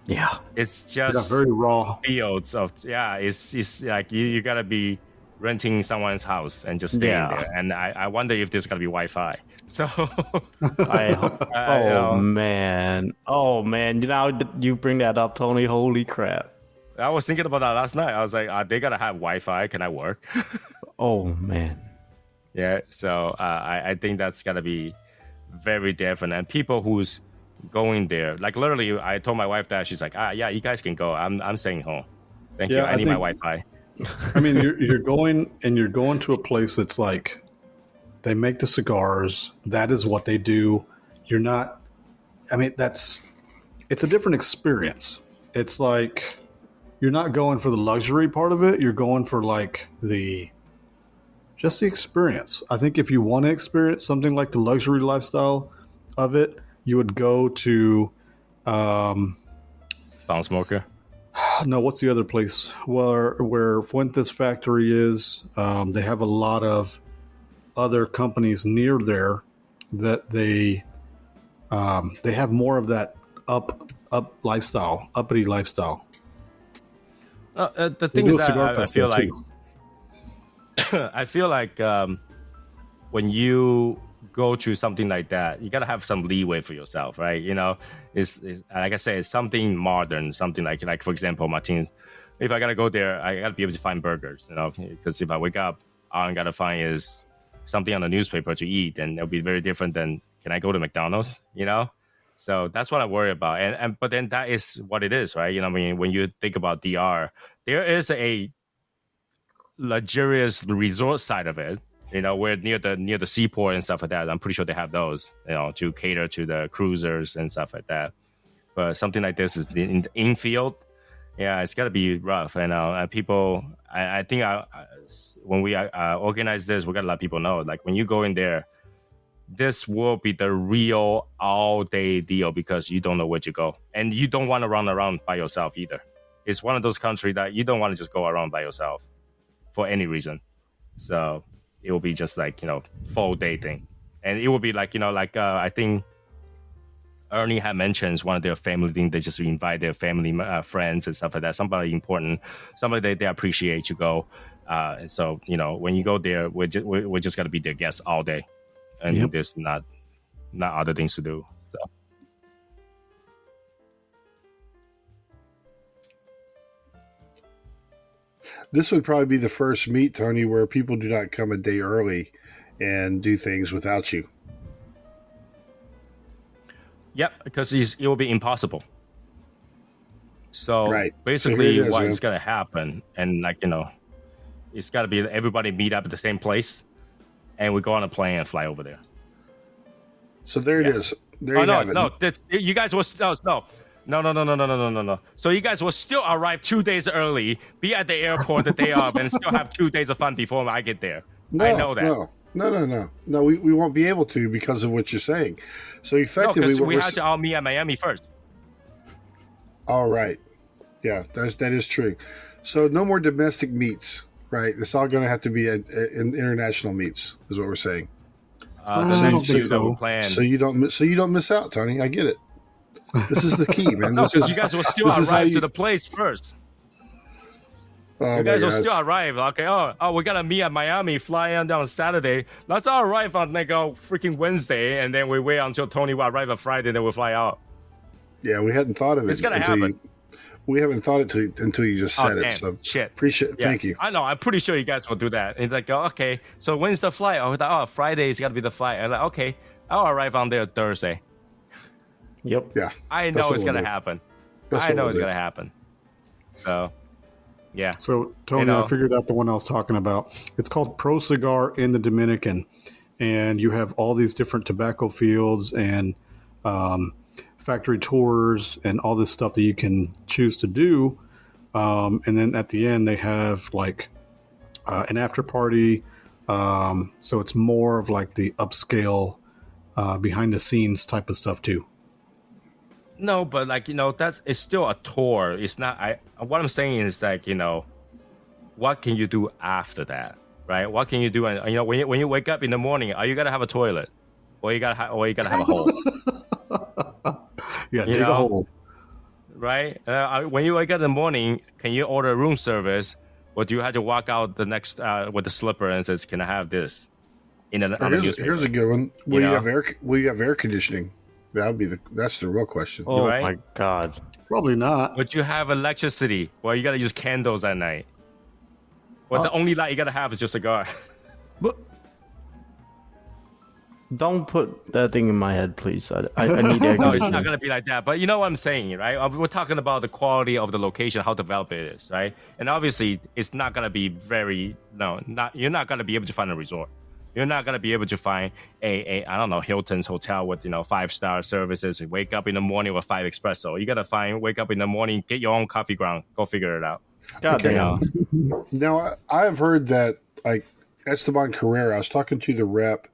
Yeah. It's Yeah, just very raw. fields of yeah. It's it's like you, you gotta be renting someone's house and just staying Yeah. there. And I, I wonder if there's gonna be Wi-Fi. So I, ho- I oh know. man. Oh man. You know you bring that up, Tony. Holy crap. I was thinking about that last night. I was like, are they gonna have Wi-Fi? Can I work? Oh man. Yeah, so uh, I, I think that's gonna be very different. And people who's going there, like literally, I told my wife that she's like, ah, yeah, you guys can go. I'm I'm staying home. Thank you. I, I need my Wi-Fi. I mean, you're, you're going and you're going to a place that's like they make the cigars. That is what they do. You're not. I mean, that's it's a different experience. It's like you're not going for the luxury part of it. You're going for like the just the experience. I think if you want to experience something like the luxury lifestyle of it, you would go to. Um, Bound smoker. no, what's the other place where where Fuentes factory is? Um, they have a lot of other companies near there that they um, they have more of that up up lifestyle, uppity lifestyle. Uh, uh, the They thing is that I, I feel like. I feel like um, when you go to something like that, you gotta have some leeway for yourself, right? You know, it's, it's like I said, it's something modern, something like like for example, Martins. If I gotta go there, I gotta be able to find burgers, you know, because if I wake up, all I gotta find is something on the newspaper to eat, and it'll be very different than can I go to McDonald's, you know? So that's what I worry about, and and but then that is what it is, right? You know, I mean, when you think about DR, there is a luxurious resort side of it. You know, where near the near the seaport and stuff like that. I'm pretty sure they have those. You know, to cater to the cruisers and stuff like that. But something like this is in the infield. Yeah, it's got to be rough. And uh, people, I, I think I, I- when we uh, uh, organize this, we got to let people know. Like when you go in there, this will be the real all day deal because you don't know where to go, and you don't want to run around by yourself either. It's one of those countries that you don't want to just go around by yourself for any reason. So it will be just like you know full day thing, and it will be like you know like uh, I think Ernie had mentioned one of their family thing. They just invite their family uh, friends and stuff like that. Somebody important, somebody they, they appreciate to go. Uh, so you know when you go there, we're just we're, we're just gonna be their guests all day, and Yep. there's not not other things to do. This would probably be the first meet, Tony, where people do not come a day early and do things without you. Yep, because it will be impossible. So Right. Basically, it is, what's man. gonna happen, and like you know, it's gotta be everybody meet up at the same place, and we go on a plane and fly over there. So there it Yeah. is. There oh you no, have it. no, that's, you guys was no, no, no, no, no, no, no, no, no, no, no. So you guys will still arrive two days early, be at the airport the day of, and still have two days of fun before I get there. No, I know that. No, no, no, no. No, we, we won't be able to because of what you're saying. So effectively, because what we we're had to all meet at Miami first. All right. Yeah, that's that is true. So no more domestic meats, right? It's all going to have to be a, a- in international meats, is what we're saying. Uh, I the don't next think two that we so. plan. So you don't, so you don't miss out, Tony. I get it. This is the key, man. no, is you guys will still this is how arrive you- to the place first. Oh You guys will still arrive. Okay, oh, oh, we gotta meet at Miami, fly in on Saturday. Let's all arrive on like a freaking Wednesday, and then we wait until Tony will arrive on Friday, then we fly out. Yeah, we hadn't thought of it. It's gonna happen. You, we haven't thought it to, until you just oh, said oh, it. So shit. appreciate. Yeah, Thank you. I know. I'm pretty sure you guys will do that. It's like, oh, okay, so when's the flight? Oh, oh Friday is gotta be the flight. I'm like, okay, I'll arrive on there Thursday. Yep. Yeah, I know it's gonna do. happen. That's I know we'll it's do. gonna happen. So, yeah. So, Tony, know. I figured out the one I was talking about. It's called Pro Cigar in the Dominican. And you have all these different tobacco fields and um, factory tours and all this stuff that you can choose to do. Um, and then at the end, they have like uh, an after party. Um, so it's more of like the upscale, uh, behind the scenes type of stuff, too. No, but like you know, that's it's still a tour. It's not. I what I'm saying is like you know, what can you do after that, right? What can you do? And you know, when you, when you wake up in the morning, are you gonna have a toilet, or you gotta ha- or you gotta have a hole, Yeah, You dig know? a hole. right? Uh, when you wake up in the morning, can you order room service, or do you have to walk out the next uh, with the slipper and says, "Can I have this?" In a, on Here's, here's a good one. Will you, know? have air? Will you have air conditioning? That would be the. That's the real question. Oh Right? my god. Probably not. Would you have electricity? Well, you gotta use candles at night. Well, the only light you gotta have is your cigar. But don't put that thing in my head, please. I, I, I need air No, it's not gonna be like that. But you know what I'm saying, right? Uh, We're talking about the quality of the location, how developed it is, right? And obviously, it's not gonna be very no, not you're not gonna be able to find a resort. You're not gonna be able to find a, a I don't know Hilton's hotel with you know five star services. and Wake up in the morning with five espresso. You gotta find wake up in the morning, get your own coffee ground, go figure it out. God Okay. damn. Now I- I've heard that like Esteban Carrera. I was talking to the rep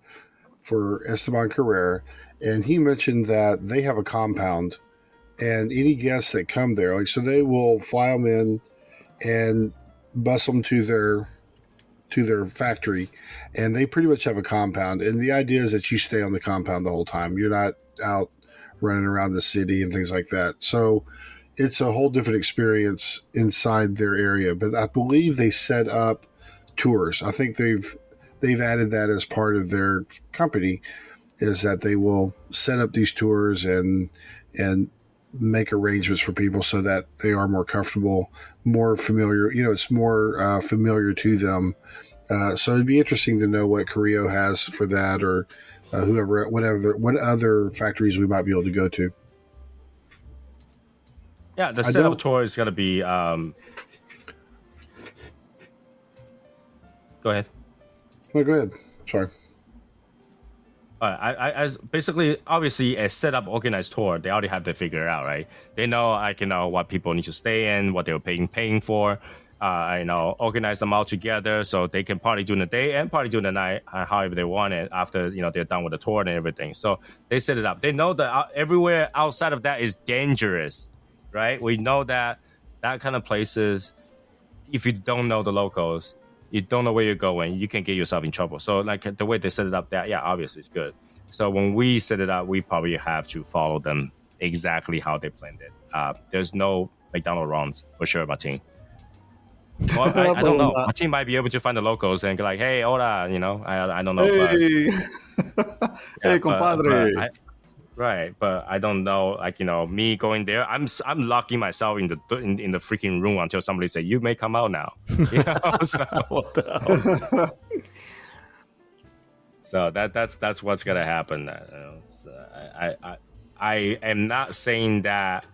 for Esteban Carrera, and he mentioned that they have a compound, and any guests that come there, like so, they will fly them in and bus them to their to their factory, and they pretty much have a compound. And the idea is that you stay on the compound the whole time. You're not out running around the city and things like that. So it's a whole different experience inside their area. But I believe they set up tours. I think they've they've added that as part of their company is that they will set up these tours and and make arrangements for people so that they are more comfortable, more familiar. You know, it's more uh, familiar to them. Uh, so it'd be interesting to know what Carrillo has for that, or uh, whoever, whatever, what other factories we might be able to go to. Yeah, the I setup tour is gonna be. Um... Go ahead. No, go ahead. Sorry. Uh, I, I, as basically, obviously, a set up organized tour, they already have to figure out, right? They know, I can know, what people need to stay in, what they're paying, paying for. Uh, you know, organize them all together so they can party during the day and party during the night, uh, however they want it. After you know they're done with the tour and everything, so they set it up. They know that uh, everywhere outside of that is dangerous, right? We know that that kind of places, if you don't know the locals, you don't know where you're going, you can get yourself in trouble. So like the way they set it up, that yeah, obviously it's good. So when we set it up, we probably have to follow them exactly how they planned it. Uh, there's no McDonald runs for sure, Martin. Well, I, I don't know. Martin might be able to find the locals and be like, "Hey, hola," you know. I, I don't know. but- Hey, yeah, hey, but- compadre. but I- right, but I don't know. Like you know, me going there, I'm I'm locking myself in the in, in the freaking room until somebody say you may come out now. You know, so, What the hell? so that that's that's what's gonna happen. Uh, so I, I I I am not saying that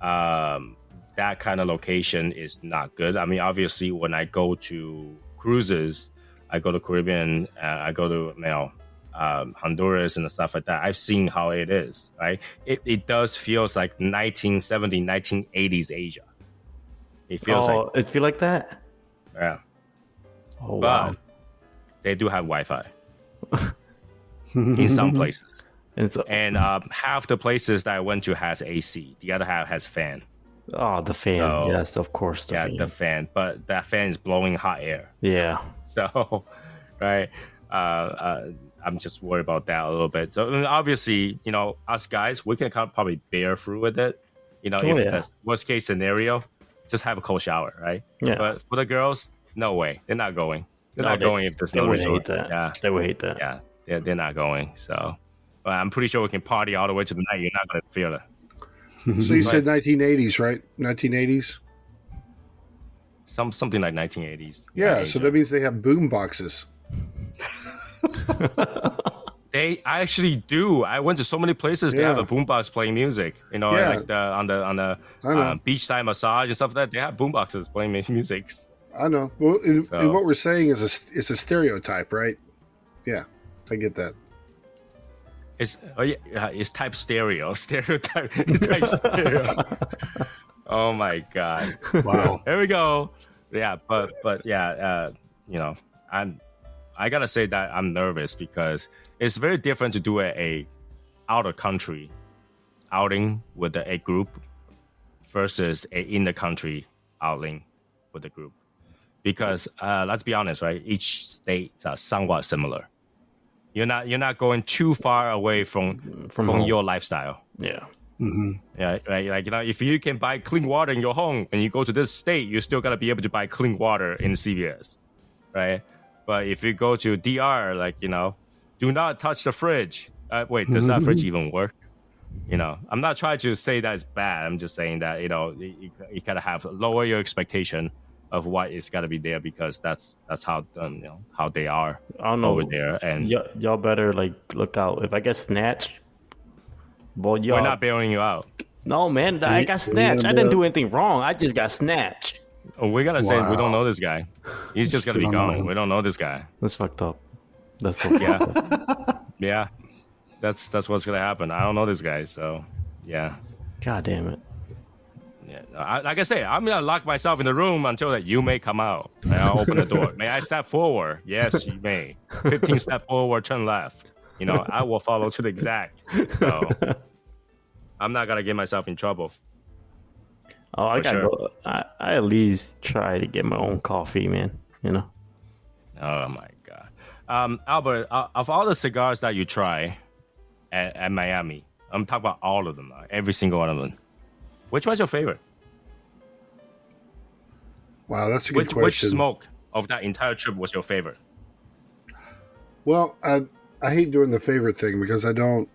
um that kind of location is not good. I mean, obviously, when I go to cruises, I go to Caribbean, uh, I go to you know um, Honduras and stuff like that. I've seen how it is. Right, it it does feels like 1970s, 1980s Asia. It feels oh, like it feel like that? yeah, Oh but wow. they do have Wi-Fi in some places. And um, half the places that I went to has AC. The other half has fan. Oh, the fan. So- yes, of course. The yeah, fan. the fan, but that fan is blowing hot air. yeah. So, right, uh, uh, I'm just worried about that a little bit. So I mean, obviously, you know, us guys, we can kind of probably bear through with it. You know, Oh, if yeah. the worst case scenario, just have a cold shower, right? Yeah. But for the girls, no way, they're not going. They're No, not they- going if there's They no would resort. hate that. Yeah, They would hate that. yeah, they're, they're not going. So, but I'm pretty sure we can party all the way to the night. You're not gonna feel it. So you said 1980s, right? 1980s. Some something like 1980s. Yeah. So that means they have boom boxes. They actually do. I went to so many places. They have Yeah. a boombox playing music. You know, Yeah. like the on the on the uh, beachside massage and stuff like that. They have boomboxes playing mu- music. I know. Well, and, So- and what we're saying is a, it's a stereotype, right? Yeah, I get that. It's oh yeah, yeah, it's type stereo. Stereotype. It's type stereo. oh my god. Wow. There we go. Yeah, but but yeah, uh, you know, I'm I gotta say that I'm nervous because it's very different to do a, a out of country outing with a, a group versus a in the country outing with a group. Because uh, let's be honest, right? Each states are somewhat similar. You're not you're not going too far away from from, home. your lifestyle. Yeah. Yeah, right. Like you know, if you can buy clean water in your home and you go to this state, you still gotta be able to buy clean water in CVS, right? But if you go to DR, like you know, do not touch the fridge. Uh, wait, does that fridge even work? You know, I'm not trying to say that it's bad. I'm just saying that you know, you, you, you gotta have lower your expectation of what is gotta be there because that's that's how um, you know how they are I don't know. over there, and Y- y'all better like look out. If I get snatched, boy, y'all. we're not bailing you out. no, man, I got snatched. I didn't do anything wrong. I just got snatched. Oh, we gotta say we don't know this guy. He's just gonna be gone. We don't know this guy. That's fucked up. That's so Yeah, yeah. That's that's what's gonna happen. I don't know this guy, so yeah, God damn it. yeah. I, like I say, I'm gonna lock myself in the room until that you may come out. I'll open the door. may I step forward? Yes, you may. Fifteen step forward, turn left. You know, I will follow to the exact. So I'm not gonna get myself in trouble. Oh, I For gotta sure. go. I, I at least try to get my own coffee, man. You know. Oh my god, um, Albert, uh, of all the cigars that you try at, at Miami, I'm talking about all of them, uh, every single one of them. Which one's your favorite? Wow, that's a good Which which smoke of that entire trip was your favorite? Well, I I hate doing the favorite thing because I don't.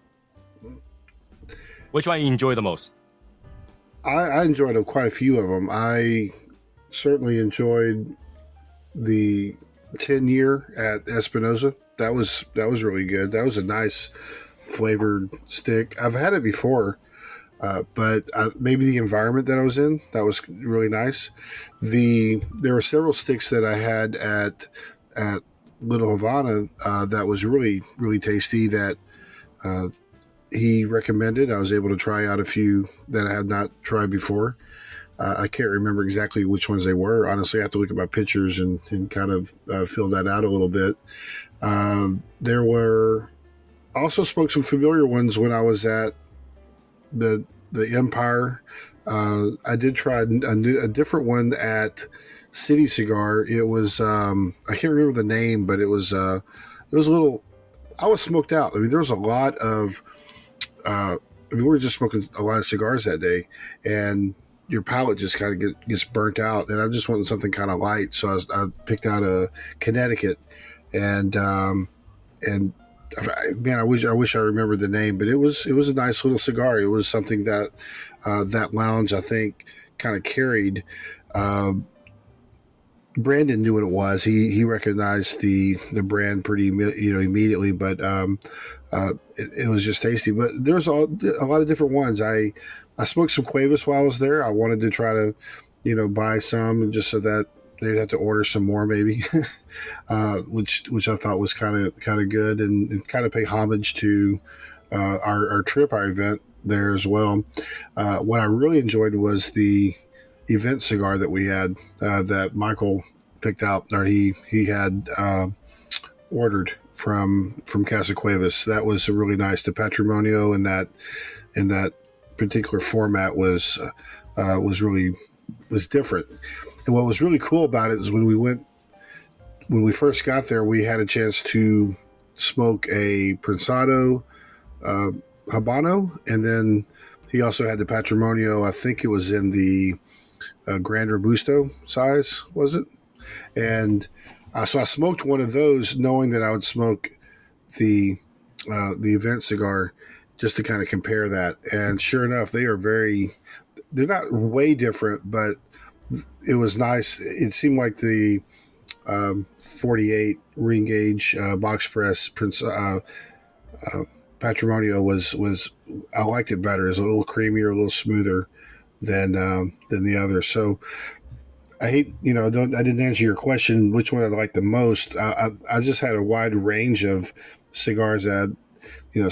Which one you enjoy the most? I, I enjoyed quite a few of them. I certainly enjoyed the ten year at Espinosa. That was that was really good. That was a nice flavored stick. I've had it before, uh, but uh, maybe the environment that I was in that was really nice. The there were several sticks that I had at at Little Havana uh, that was really really tasty. That uh, he recommended. I was able to try out a few that I had not tried before. Uh, I can't remember exactly which ones they were. Honestly, I have to look at my pictures and, and kind of uh, fill that out a little bit. Um, there were also smoked some familiar ones when I was at the the Empire. Uh, I did try a, new, a different one at City Cigar. It was um, I can't remember the name, but it was uh, it was a little. I was smoked out. I mean, there was a lot of. Uh, we were just smoking a lot of cigars that day, and your palate just kind of get, gets burnt out. And I just wanted something kind of light, so I, was, I picked out a Connecticut, and um, and man, I wish I wish I remembered the name, but it was it was a nice little cigar. It was something that uh, that lounge I think kind of carried. Um, Brandon knew what it was. He he recognized the the brand pretty you know immediately, but um, uh, it, it was just tasty. But there's a, a lot of different ones. I I smoked some Cuevas while I was there. I wanted to try to you know buy some just so that they'd have to order some more maybe, uh, which which I thought was kind of kind of good and, and kind of pay homage to uh, our our trip, our event there as well. Uh, what I really enjoyed was the event cigar that we had uh, that Michael picked out or he he had uh, ordered from from Casa Cuevas. That was really nice. The Patrimonio in that in that particular format was uh, uh, was really was different. And what was really cool about it is when we went when we first got there, we had a chance to smoke a Prensado uh, Habano, and then he also had the Patrimonio. I think it was in the uh, Grand Robusto size, was it? And uh, so I smoked one of those, knowing that I would smoke the uh, the event cigar just to kind of compare that. And sure enough, they are very. They're not way different, but it was nice. It seemed like the um, 48 ring gauge uh, box press Prince uh, uh, Patrimonio was was I liked it better. It's a little creamier, a little smoother than um, than the other. So I hate you know don't I didn't answer your question which one I like the most. I, I, I just had a wide range of cigars that you know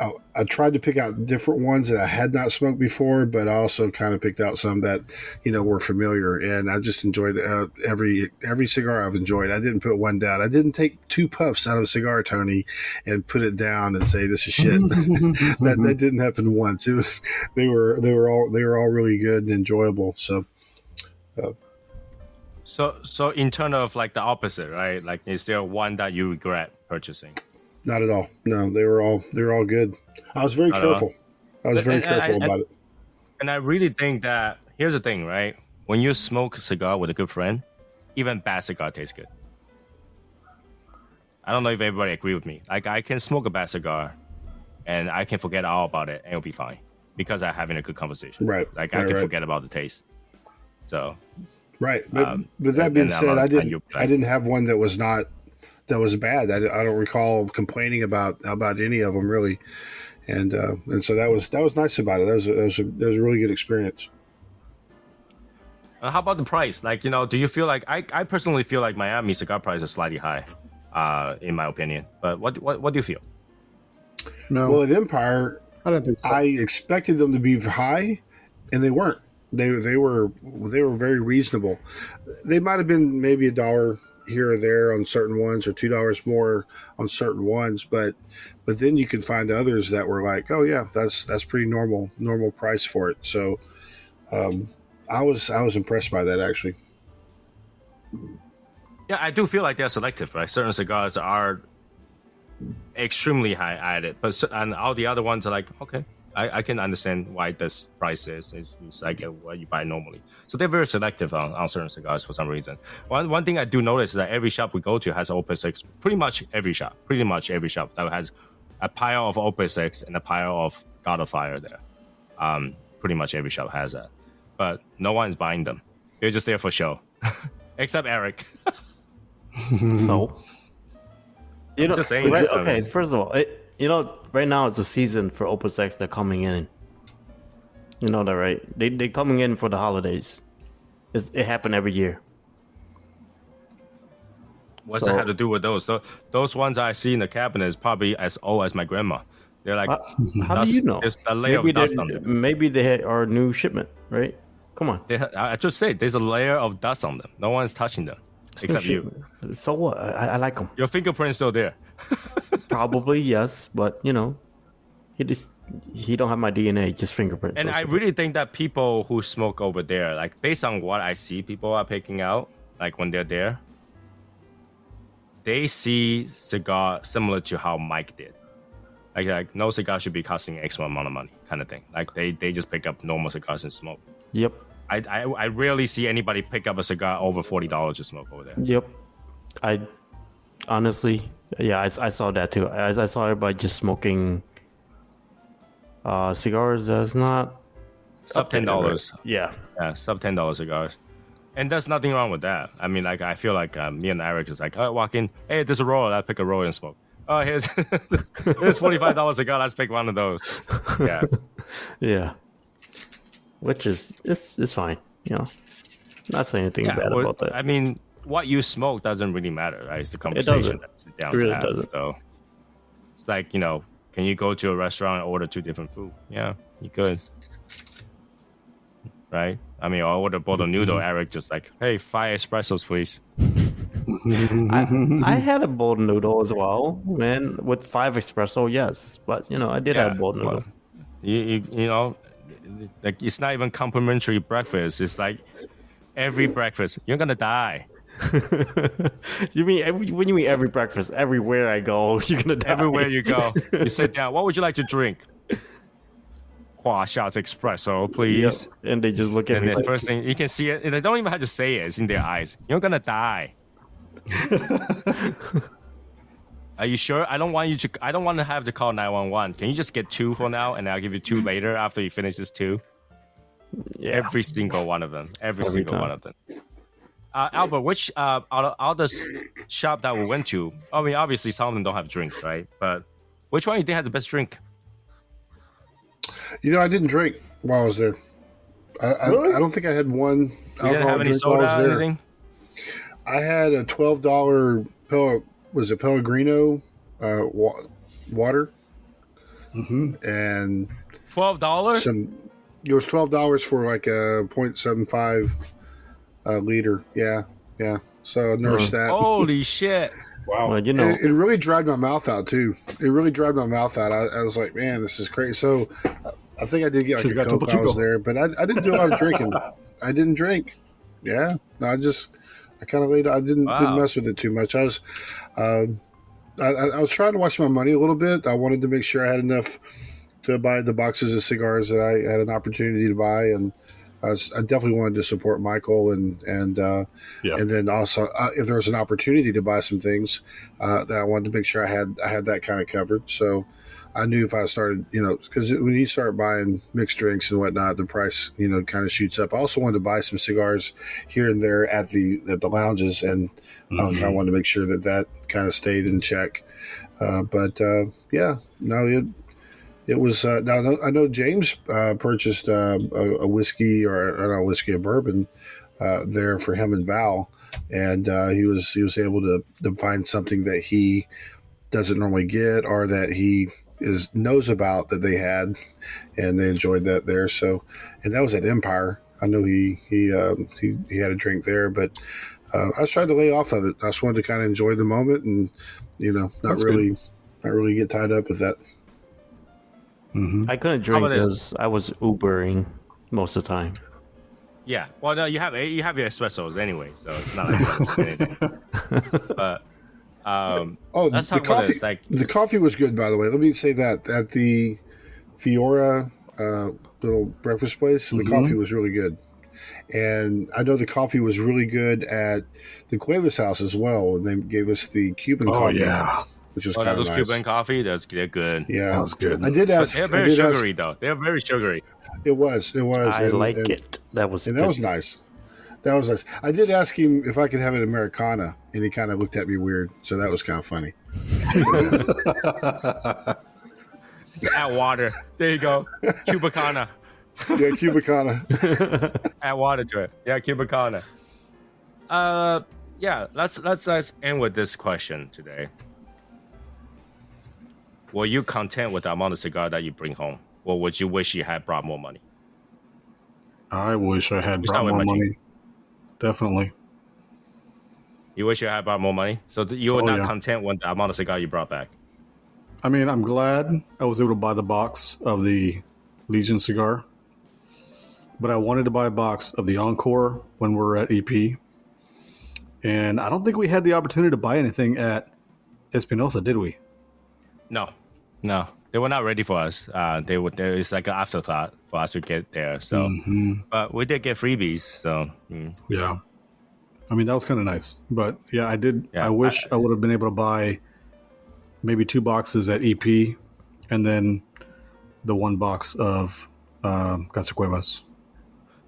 I, I, tried to pick out different ones that I had not smoked before, but I also kind of picked out some that you know were familiar, and I just enjoyed uh, every every cigar I've enjoyed. I didn't put one down. I didn't take two puffs out of a cigar, Tony, and put it down and say this is shit. that that didn't happen once. It was they were they were all they were all really good and enjoyable. So. So, so in terms of like the opposite, right? Like, is there one that you regret purchasing? Not at all. No, they were all they were all good. I was very careful. I was very and, careful and, about it. And I really think that here's the thing, right? When you smoke a cigar with a good friend, even bad cigar tastes good. I don't know if everybody agree with me. Like I can smoke a bad cigar, and I can forget all about it, and it'll be fine because I'm having a good conversation. Right. Like I can right. forget about the taste. So. Right, but, um, but that being said, I didn't. I didn't have one that was not that was bad. I, I don't recall complaining about about any of them really, and uh, and so that was that was nice about it. That was a, that was a, that was a really good experience. Uh, how about the price? Like you know, do you feel like I, I personally feel like Miami cigar price is slightly high, uh, in my opinion. But what what what do you feel? No, well at Empire, I don't think so. I expected them to be high, and they weren't. They they were they were very reasonable. They might have been maybe a dollar here or there on certain ones or two dollars more on certain ones but but then you could find others that were like oh yeah that's that's pretty normal normal price for it. So um, i was i was impressed by that actually. Yeah i do feel like they're selective right? Certain cigars are extremely high added but and all the other ones are like okay I, I can understand why this price is. It's, it's like what you buy normally. So they're very selective on, on certain cigars for some reason. One one thing I do notice is that every shop we go to has Opus X. Pretty much every shop, pretty much every shop that has a pile of Opus X and a pile of God of Fire there. Um, pretty much every shop has that, but no one's buying them. They're just there for show, except Eric. so, you know, just saying. okay, first of all, it, you know, right now it's a season for Opus X. They're coming in. You know that, right? They they coming in for the holidays. It's, it happened every year. What's so, that have to do with those? those? Those ones I see in the cabinet is probably as old as my grandma. They're like, uh, how do you know? There's a layer maybe of dust on them. Maybe they are new shipment, right? Come on. They, I just said there's a layer of dust on them. No one's touching them it's except you. So what? I, I like them. Your fingerprint's still there. Probably yes, but you know, he just he don't have my DNA, just fingerprints. And I really think that people who smoke over there, like based on what I see, people are picking out, like when they're there, they see cigar similar to how Mike did. Like, like no cigar should be costing X amount of money, kind of thing. Like they they just pick up normal cigars and smoke. Yep. I, I, I rarely see anybody pick up a cigar over forty dollars to smoke over there. Yep. I honestly yeah, I, I saw that too. I, I saw everybody just smoking uh, cigars that's not sub ten dollars. Yeah, yeah, sub ten dollars cigars, and there's nothing wrong with that. I mean, like I feel like um, me and Eric is like, oh, walk in, hey, there's a roll, I pick a roll and smoke. Oh, here's here's forty five dollars a cigar. Let's pick one of those. Yeah, yeah, which is it's it's fine. You know, not saying anything yeah, bad well, about that. I mean, what you smoke doesn't really matter, right? It's the conversation it that's down. It really doesn't. So it's like you know, can you go to a restaurant and order two different food? Yeah, you could. Right? I mean, I order both a noodle. Mm-hmm. Eric just like, hey, five espressos, please. I, I, had a bowl noodle as well, man, with five espresso, yes. But you know, I did yeah, have a bowl noodle. Well, you, you, you know, like it's not even complimentary breakfast. It's like every breakfast. You're gonna die. you mean every, do you mean every breakfast? Everywhere I go, you're gonna die. Everywhere you go, you sit down. What would you like to drink? Hua shots espresso, Yep. please. And they just look at And me the like, first thing you can see it, and they don't even have to say it. It's in their eyes. You're gonna die. Are you sure? I don't want you to. I don't want to have to call nine one one. Can you just get two for now, and I'll give you two later after you finish this two? yeah. Every single one of them. Every, Every single time. one of them. Uh, Albert, which uh, out of all the shop that we went to, I mean, obviously some of them don't have drinks, right? But which one you think had the best drink? You know, I didn't drink while I was there. I, I, I don't think I had one. You didn't alcohol have any while I soda or anything? I had a twelve dollar Pel- was it Pellegrino uh, wa- water hmm and Twelve dollars? some. It was twelve dollars for like a 0.75 uh, liter. Yeah, yeah. So I nursed that. Holy shit! Wow. Well, you know, It, it really dried my mouth out too. It really dried my mouth out. I, I was like, man, this is crazy. So I think I did get like Should've a got coke Topo while I was there, but I, I didn't do a lot of drinking. I didn't drink. Yeah, no, I just I kind of laid. I didn't, Wow. didn't mess with it too much. I was, um, I, I I was trying to watch my money a little bit. I wanted to make sure I had enough to buy the boxes of cigars that I had an opportunity to buy, and I, was, I definitely wanted to support Michael and and uh, Yeah. and then also uh, if there was an opportunity to buy some things uh, that I wanted to make sure I had I had that kind of covered. So I knew if I started, you know, because when you start buying mixed drinks and whatnot, the price, you know, kind of shoots up. I also wanted to buy some cigars here and there at the at the lounges, and uh, Mhm. I wanted to make sure that that kind of stayed in check. Uh, but uh, yeah, no, it it was. Uh, now I know- James uh, purchased uh, a, a whiskey or don't know, whiskey, a bourbon uh, there for him and Val, and uh, he was he was able to, to find something that he doesn't normally get or that he is knows about that they had, and they enjoyed that there. So, and that was at Empire. I know he he um, he, he had a drink there, but uh, I was trying to lay off of it. I just wanted to kind of enjoy the moment and you know not That's really not really get tied up with that. Mhm. I couldn't drink because I was Ubering most of the time. Yeah. Well, no, you have you have your espressos anyway, so it's not like you don't drink anything. But um, Oh, let's the talk coffee. this. Like, The coffee was good, by the way. Let me say that at the Fiora uh, little breakfast place, the coffee was really good. And I know the coffee was really good at the Cuevas house as well. And they gave us the Cuban Oh coffee, yeah, which was oh, kind that of was nice. Cuban coffee. That's they're good. Yeah, that was good. I did But ask. they're very did ask- sugary though. They're very sugary. it was. It was. I and- like and- it. That was And good. that was nice. That was nice. I did ask him if I could have an Americana, and he kind of looked at me weird. So that was kind of funny. Add water. There you go. Cubicana. Yeah, Cubicana. Add water to it. Yeah, Cubicana. Uh, yeah. Let's let's let's end with this question today. Were you content with the amount of cigar that you bring home, or would you wish you had brought more money? I wish I had brought more money. Definitely. You wish you had brought more money, so you were Oh, not yeah. content with the amount of cigar you brought back. I mean, I'm glad I was able to buy the box of the Legion cigar, but I wanted to buy a box of the Encore when we were at EP, and I don't think we had the opportunity to buy anything at Espinosa, did we? No, no, they were not ready for us. Uh, they were. There is like an afterthought for us to get there. So, Mhm. but we did get freebies. So, mm. Yeah. I mean, that was kind of nice. But yeah, I did. Yeah, I wish I, would have been able to buy maybe two boxes at EP and then the one box of um, Casa Cuevas.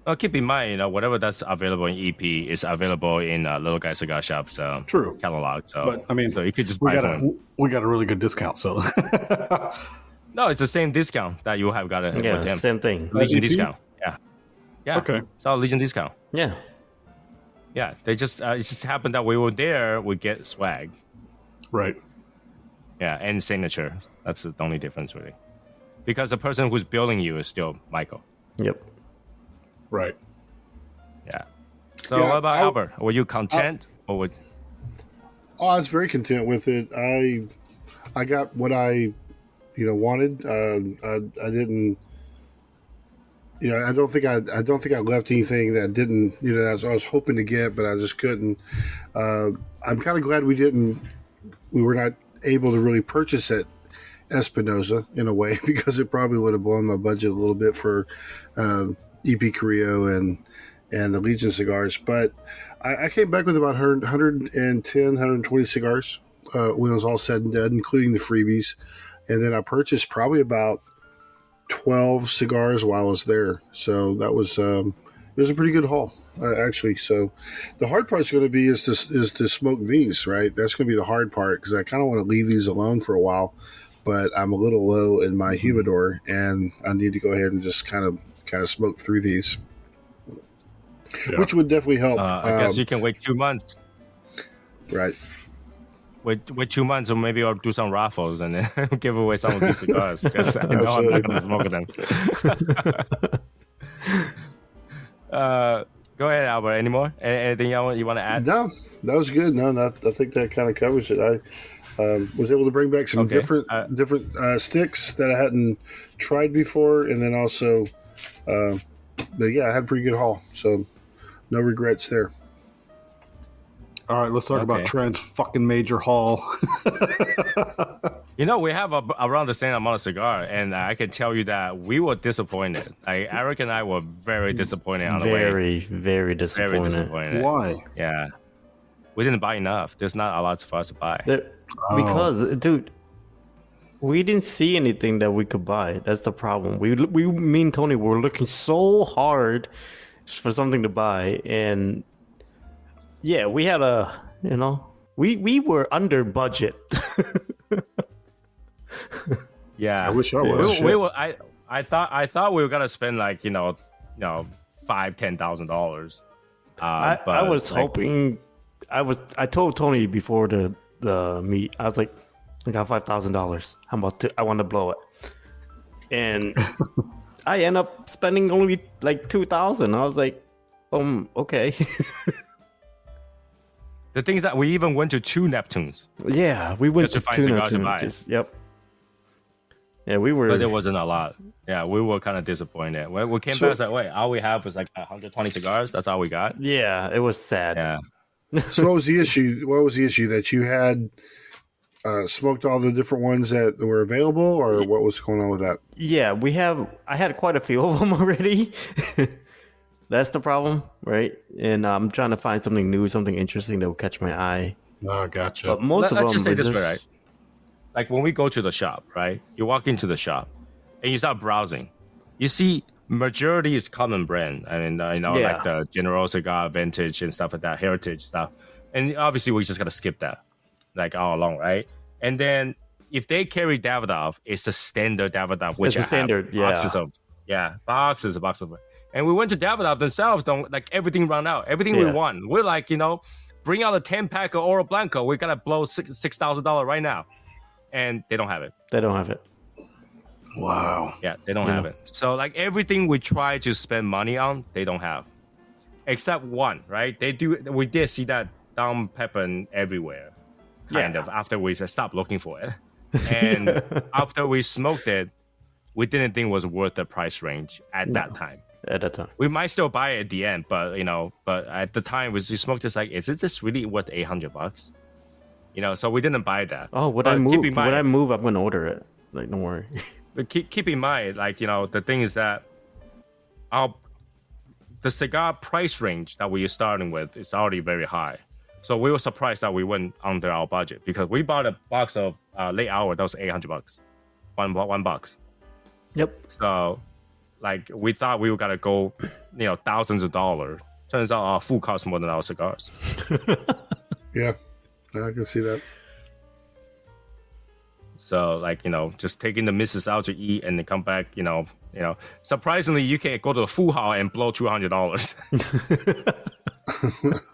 Well, keep in mind, you know, whatever that's available in EP is available in uh, Little Guy Cigar Shop. So True. catalog. So, But, I mean, so you could just We buy got from. a we got a really good discount. So No, it's the same discount that you have got it yeah, with them. same thing. Legion EP? discount. Yeah. Yeah. Okay. so Legion discount. Yeah. Yeah. They just uh, it just happened that we were there. We get swag. right. Yeah, and signature. That's the only difference, really. Because the person who's building you is still Michael. Yep. Right. Yeah. So Yeah, what about I'll- Albert? Were you content or would? Oh, I was very content with it. I I got what I you know wanted. Uh, I, I didn't. you know, I don't think I, I don't think I left anything that didn't, you know, I was, I was hoping to get, but I just couldn't. Uh, I'm kind of glad we didn't, we were not able to really purchase it Espinosa in a way because it probably would have blown my budget a little bit for uh, EP Carrillo and and the Legion cigars. But I, I came back with about 100, 110, 120 cigars uh, when it was all said and done, including the freebies. And then I purchased probably about 12 cigars while I was there. So that was um, it was a pretty good haul. Uh, actually, so the hard part's going to be is to is to smoke these, right? That's going to be the hard part because I kind of want to leave these alone for a while, but I'm a little low in my humidor, and I need to go ahead and just kind of kind of smoke through these, Yeah. which would definitely help. Uh, I guess Um, you can wait two months. right. Wait, wait two months, or maybe I'll do some raffles and then give away some of these cigars because I know I'm not going to smoke them. uh, go ahead, Albert. Any more? Anything you want, you want to add? No, that was good. No, no I think that kind of covers it. I um, was able to bring back some Okay. different Uh, different uh, sticks that I hadn't tried before, and then also, uh, but yeah, I had a pretty good haul. So no regrets there. All right, let's talk Okay. about Trans fucking Major haul. You know, we have a, around the same amount of cigar, and I can tell you that we were disappointed. Like Eric and I were very disappointed on the way. Very, very Very disappointed. disappointed. Why? Yeah, we didn't buy enough. There's not a lot for us to buy. There- Oh. Because, dude, we didn't see anything that we could buy. That's the problem. We, we, me and Tony were looking so hard for something to buy, and yeah, we had a, you know, we we were under budget. Yeah, I wish I was. we, we were. I I thought I thought we were gonna spend like you know you know five ten thousand dollars. Uh, I, but I was like, hoping. I was. I told Tony before the the meet. I was like, I got five thousand dollars. I'm about to, I want to blow it, and I end up spending only like two thousand. I was like, um, okay, the things that we even went to two Neptunes, yeah. We went Just to to find tuna cigars to buy. just- Yep. Yeah, we were. but there wasn't a lot. Yeah, we were kind of disappointed. When we came So- back, it's like, wait, all we have was like 120 cigars. That's all we got. yeah, it was sad. Yeah. So what was the issue? What was the issue that you had uh, smoked all the different ones that were available, or what was going on with that? Yeah, we have. I had quite a few of them already. That's the problem, right? And I'm trying to find something new, something interesting that will catch my eye. Oh, gotcha. But most Let, of us them just say are this way, right? Like when we go to the shop, right? You walk into the shop and you start browsing. You see majority is common brand. I mean, uh, you know, Yeah. like the General Cigar Vintage and stuff like that, Heritage stuff. And obviously, we just gotta skip that, like all along, right? And then if they carry Davidoff, it's the standard Davidoff, which It's the have standard, yeah. boxes of, yeah, boxes, boxes of. And we went to Davidoff themselves. Don't like everything run out. Everything we want. We're like, you know, bring out a ten pack of Oro Blanco. We gotta blow six six thousand dollar right now, and they don't have it. They don't have it. wow. Yeah, they don't Yeah. have it. So like everything we try to spend money on, they don't have, except one. Right? They do. We did see that Dom Pepper everywhere, kind Yeah. of. After we stopped looking for it, and after we smoked it, we didn't think it was worth the price range at that time. At that time. we might still buy it at the end, but you know, but at the time was you smoked this like, is it this really worth eight hundred bucks? You know, so we didn't buy that. Oh, would But I move, mind- I move, I'm gonna order it. Like, don't worry. But keep keep in mind, like you know, the thing is that our the cigar price range that we are starting with is already very high. So we were surprised that we went under our budget because we bought a box of uh, late hour that was eight hundred bucks, one one box. yep. So, like we thought we were gonna go, you know, thousands of dollars. Turns out our food costs more than our cigars. Yeah, I can see that. So like you know, just taking the missus out to eat and then come back, you know, you know. Surprisingly, you can go to a full hall and blow two hundred dollars.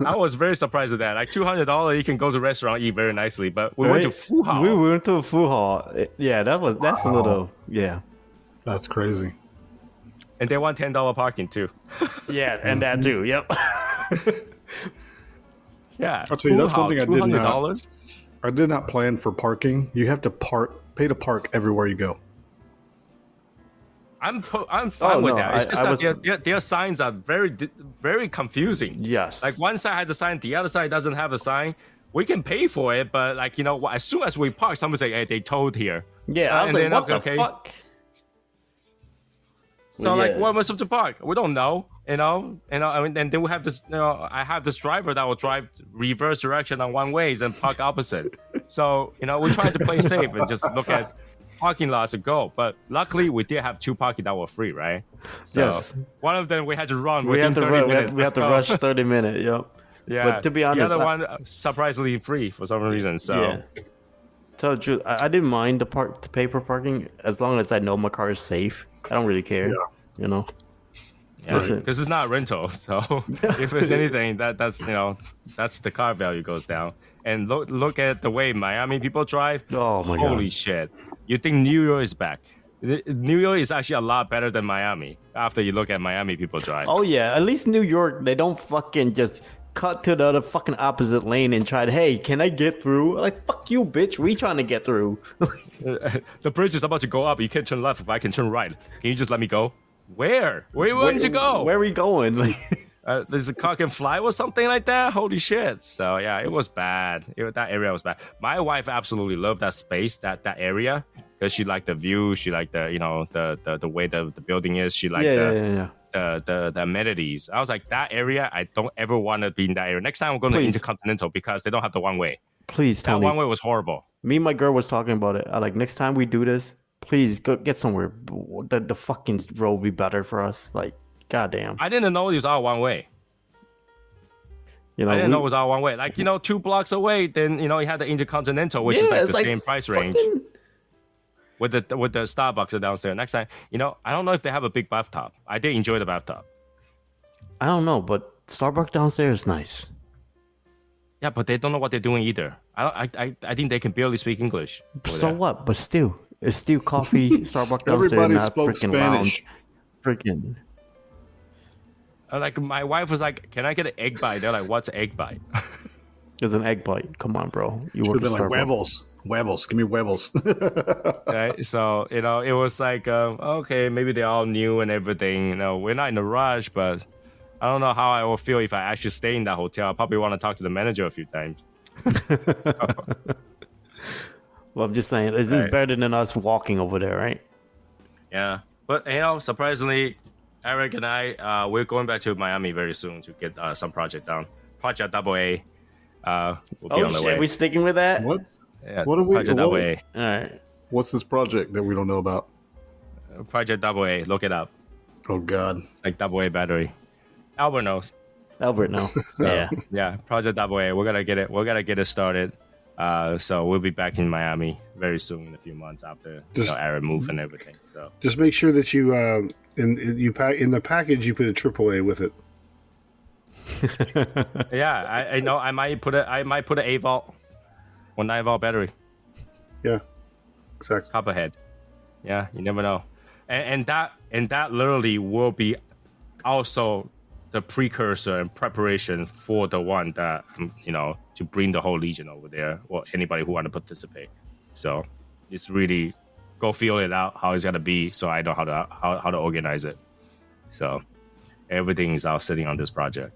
I was very surprised at that. Like two hundred dollars, you can go to a restaurant eat very nicely. But we went to Right? full. We went to a full hall. Yeah, that was that's a little. Yeah. That's crazy. and they want ten dollar parking too. Yeah, and that too. Yep. Yeah, I'll tell you, full that's one thing I did not- I did not plan for parking. You have to park, pay to park everywhere you go. I'm po- I'm fine Oh, with no, that. It's I- just I that was- their, their, their signs are very very confusing. Yes. Like one side has a sign, the other side doesn't have a sign. We can pay for it, but like you know, as soon as we park, someone say, "Hey, they towed here." yeah, Uh, I was and like, what okay, the okay. fuck? So Well, like, yeah. what was up to park? We don't know, you know, you know. I mean, and then we have this, you know, I have this driver that will drive reverse direction on one ways and park opposite. so you know, we try to play safe and just look at parking lots to go. But luckily, we did have two parking that were free, right? So Yes. One of them we had to run We have to 30 run, we minutes. we have to rush 30 minutes. Yep. Yeah. But to be honest, the other I- one uh, surprisingly free for some reason. So Yeah. Tell the truth, I, I didn't mind the park, the paper parking, as long as I know my car is safe. I don't really care. You know. Yeah, because it's not rental. So if it's anything, that that's you know that's the car value goes down. And look look at the way Miami people drive. Oh my god. Holy god. shit! You think New York is back? New York is actually a lot better than Miami. After you look at Miami people drive. Oh yeah, at least New York, they don't fucking just cut to the other fucking opposite lane and try to, hey, can I get through? Like fuck you, bitch. We trying to get through. Uh, the bridge is about to go up. You can't turn left, but I can turn right. Can you just let me go? Where? Where you want to go? Where are we going? Like, uh, there's a cock and fly or something like that. Holy shit! So yeah, it was bad. It, that area was bad. My wife absolutely loved that space, that that area, because she liked the view. She liked the you know the the, the way the, the building is. She liked yeah, the, yeah, yeah. The, the the amenities. I was like that area. I don't ever want to be in that area. Next time I'm going to Please. Intercontinental because they don't have the one way. Please, tell me. That Tony. one way was horrible. Me and my girl was talking about it. I like next time we do this, please go get somewhere. The the fucking road will be better for us. Like, goddamn. I didn't know it was all one way. You know, I didn't we- know it was all one way. Like you know, two blocks away, then you know you had the Intercontinental, which is like it's the same price range. fucking- with the with the Starbucks downstairs. Next time, you know, I don't know if they have a big bathtub. I did enjoy the bathtub. I don't know, but Starbucks downstairs is nice. Yeah, but they don't know what they're doing either. I don't, I, I I think they can barely speak English. So there. what? But still, it's still coffee. Starbucks downstairs, Everybody not spoke freaking Spanish. lounge. Freaking. Uh, Like my wife was like, "Can I get an egg bite?" They're like, "What's egg bite?" it's an egg bite. Come on, bro. You should have been like Starbucks. huevos, huevos. Give me huevos. right? So you know, it was like, um, okay, maybe they're all new and everything. You know, we're not in a rush, but I don't know how I will feel if I actually stay in that hotel. I probably want to talk to the manager a few times. Well, I'm just saying, is this Right. better than us walking over there, right? Yeah, but you know, surprisingly, Eric and I, uh, we're going back to Miami very soon to get uh, some project done. Project Double A. Uh, will be Oh on the shit, way. we sticking with that? what? Yeah, what are we- Project what- Double A. All right. What's this project that we don't know about? Project Double A. Look it up. Oh God. It's like Double A battery. Albert knows. Albert, no. yeah. Yeah, Project Double A. We're gonna get it. We're gonna get it started. Uh, so we'll be back in Miami very soon, in a few months after you know, Aaron move and everything. So Just make sure that you uh, in, in you pack in the package you put a AAA with it. yeah, I, I know I might put a I might put an eight volt or nine volt battery. Yeah, exactly. Copperhead. Yeah, you never know. And, and that and that literally will be also the precursor and preparation for the one that um, you know to bring the whole legion over there or anybody who want to participate. So it's really go feel it out how it's gonna be, so I know how to how, how to organize it. So everything is all sitting on this project,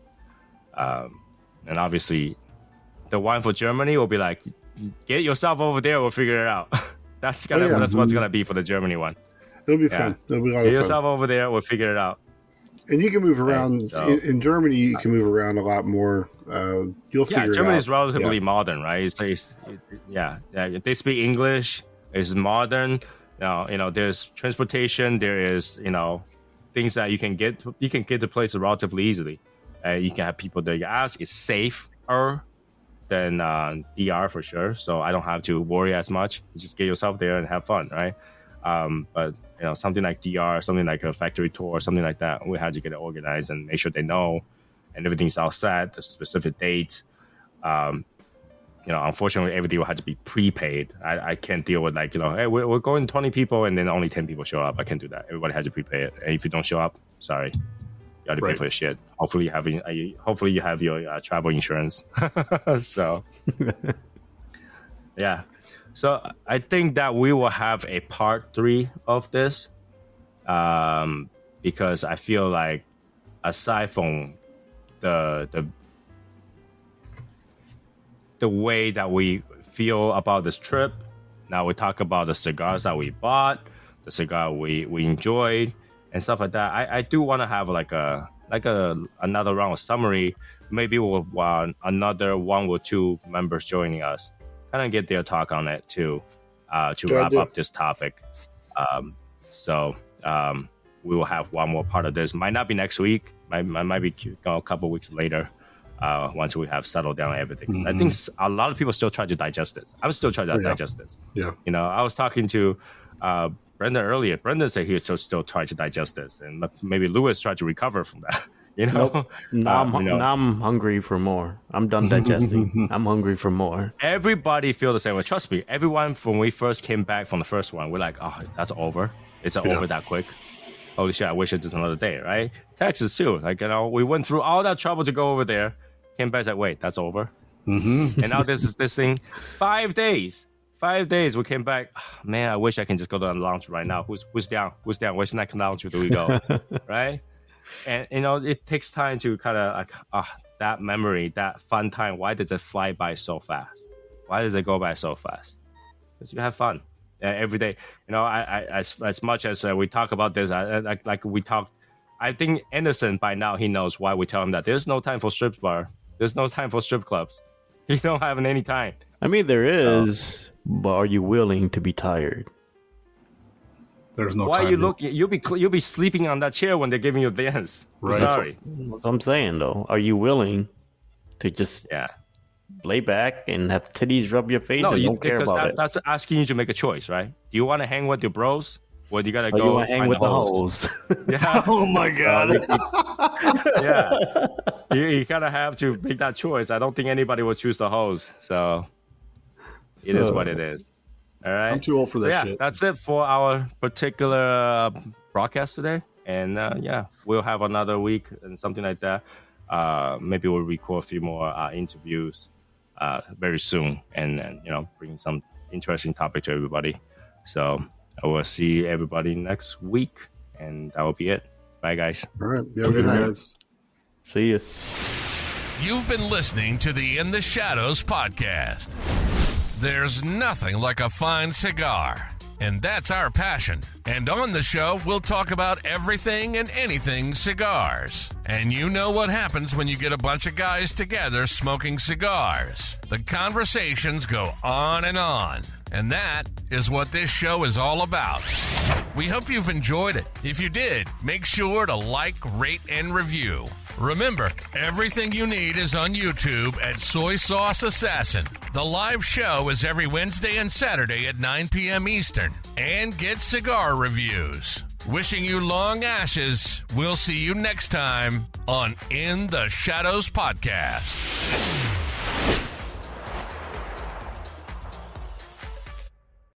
um, and obviously the one for Germany will be like get yourself over there. We'll figure it out. that's gonna Oh, yeah. that's what's gonna be for the Germany one. It'll be Yeah. fun. It'll be Get yourself fun. over there. We'll figure it out. And you can move around so- in, in Germany. You can move around a lot more. Uh, you'll Yeah, figure Germany is relatively Yeah. modern, right? It's, it's it- yeah, yeah. They speak English. It's modern. Now, you know, there's transportation. There is, you know, things that you can get. You can get to places relatively easily. Uh, you can have people that you ask. It's safer than uh, DR for sure. So I don't have to worry as much. You just get yourself there and have fun, right? Um, but you know, something like DR, something like a factory tour, something like that, we had to get it organized and make sure they know and everything's all set, the specific date. Um, you know, unfortunately, everything will have to be prepaid. I, I can't deal with like, you know, hey, we're, we're going 20 people and then only 10 people show up. I can't do that. Everybody has to prepay it. And if you don't show up, sorry, you got to pay for your shit. Hopefully, you have uh, hopefully you have your uh, travel insurance. so, yeah. So I think that we will have a part three of this um, because I feel like aside from the the the way that we feel about this trip, now we talk about the cigars that we bought, the cigar we we enjoyed, and stuff like that. I, I do want to have like a like a another round of summary. Maybe we'll want another one or two members joining us, kind of get their talk on it too, uh, to wrap up this topic. Um, so um, we will have one more part of this. Might not be next week. Might might, be a couple weeks later. Uh, once we have settled down everything, 'Cause I think a lot of people still try to digest this. I'm still trying to Oh, yeah. digest this. Yeah. You know, I was talking to uh, Brendan earlier. Brendan said he was still, still trying to digest this, and maybe Lewis tried to recover from that. You know, Now, Uh, I'm, you know. now I'm hungry for more. I'm done digesting. I'm hungry for more. everybody feel the same way. Trust me, everyone when we first came back from the first one, we're like, oh, that's over. It's Yeah. over that quick. Holy shit, I wish it was another day, right? Texas too. Like, you know, we went through all that trouble to go over there. Came back, like, wait, that's over. Mm-hmm. and now this is this thing, five days. Five days we came back. Ah, man, I wish I can just go to the lounge right now. Who's who's down? Who's down? Which next lounge do we go? right? And you know, it takes time to kind of like ah that memory, that fun time. Why does it fly by so fast? Why does it go by so fast? Because you have fun uh, every day. You know, I, I as as much as uh, we talk about this, I, I, like like we talk. I think Anderson by now he knows why we tell him that there's no time for strip bar. There's no time for strip clubs. You don't have any time. I mean, there is, but are you willing to be tired? There's no Why time. are you looking? You'll be cl- you'll be sleeping on that chair when they're giving you dance. Right. Sorry. That's what I'm saying, though. Are you willing to just Yeah. lay back and have titties rub your face No, and you, don't care about that, it? that's asking you to make a choice, right? Do you want to hang with your bros, or do you gotta Or go you hang with the host? hoes? Yeah, Oh my god. yeah. You, you kind of have to make that choice. I don't think anybody will choose the hose, so it is what it uh. is. All right. I'm too old for So that yeah, shit. that's it for our particular uh, broadcast today. And uh, yeah, we'll have another week and something like that. Uh, maybe we'll record a few more uh, interviews uh, very soon, and, and you know, bring some interesting topic to everybody. So I will see everybody next week, and that will be it. Bye, guys. All right. Yeah, good night, guys. See you. You've been listening to the In the Shadows podcast. There's nothing like a fine cigar, and that's our passion. And on the show, we'll talk about everything and anything cigars. And you know what happens when you get a bunch of guys together smoking cigars. The conversations go on and on. And that is what this show is all about. We hope you've enjoyed it. If you did, make sure to like, rate, and review. Remember, everything you need is on YouTube at Soy Sauce Assassin. The live show is every Wednesday and Saturday at 9 p.m. Eastern. And get cigar reviews. Wishing you long ashes. We'll see you next time on In the Shadows Podcast.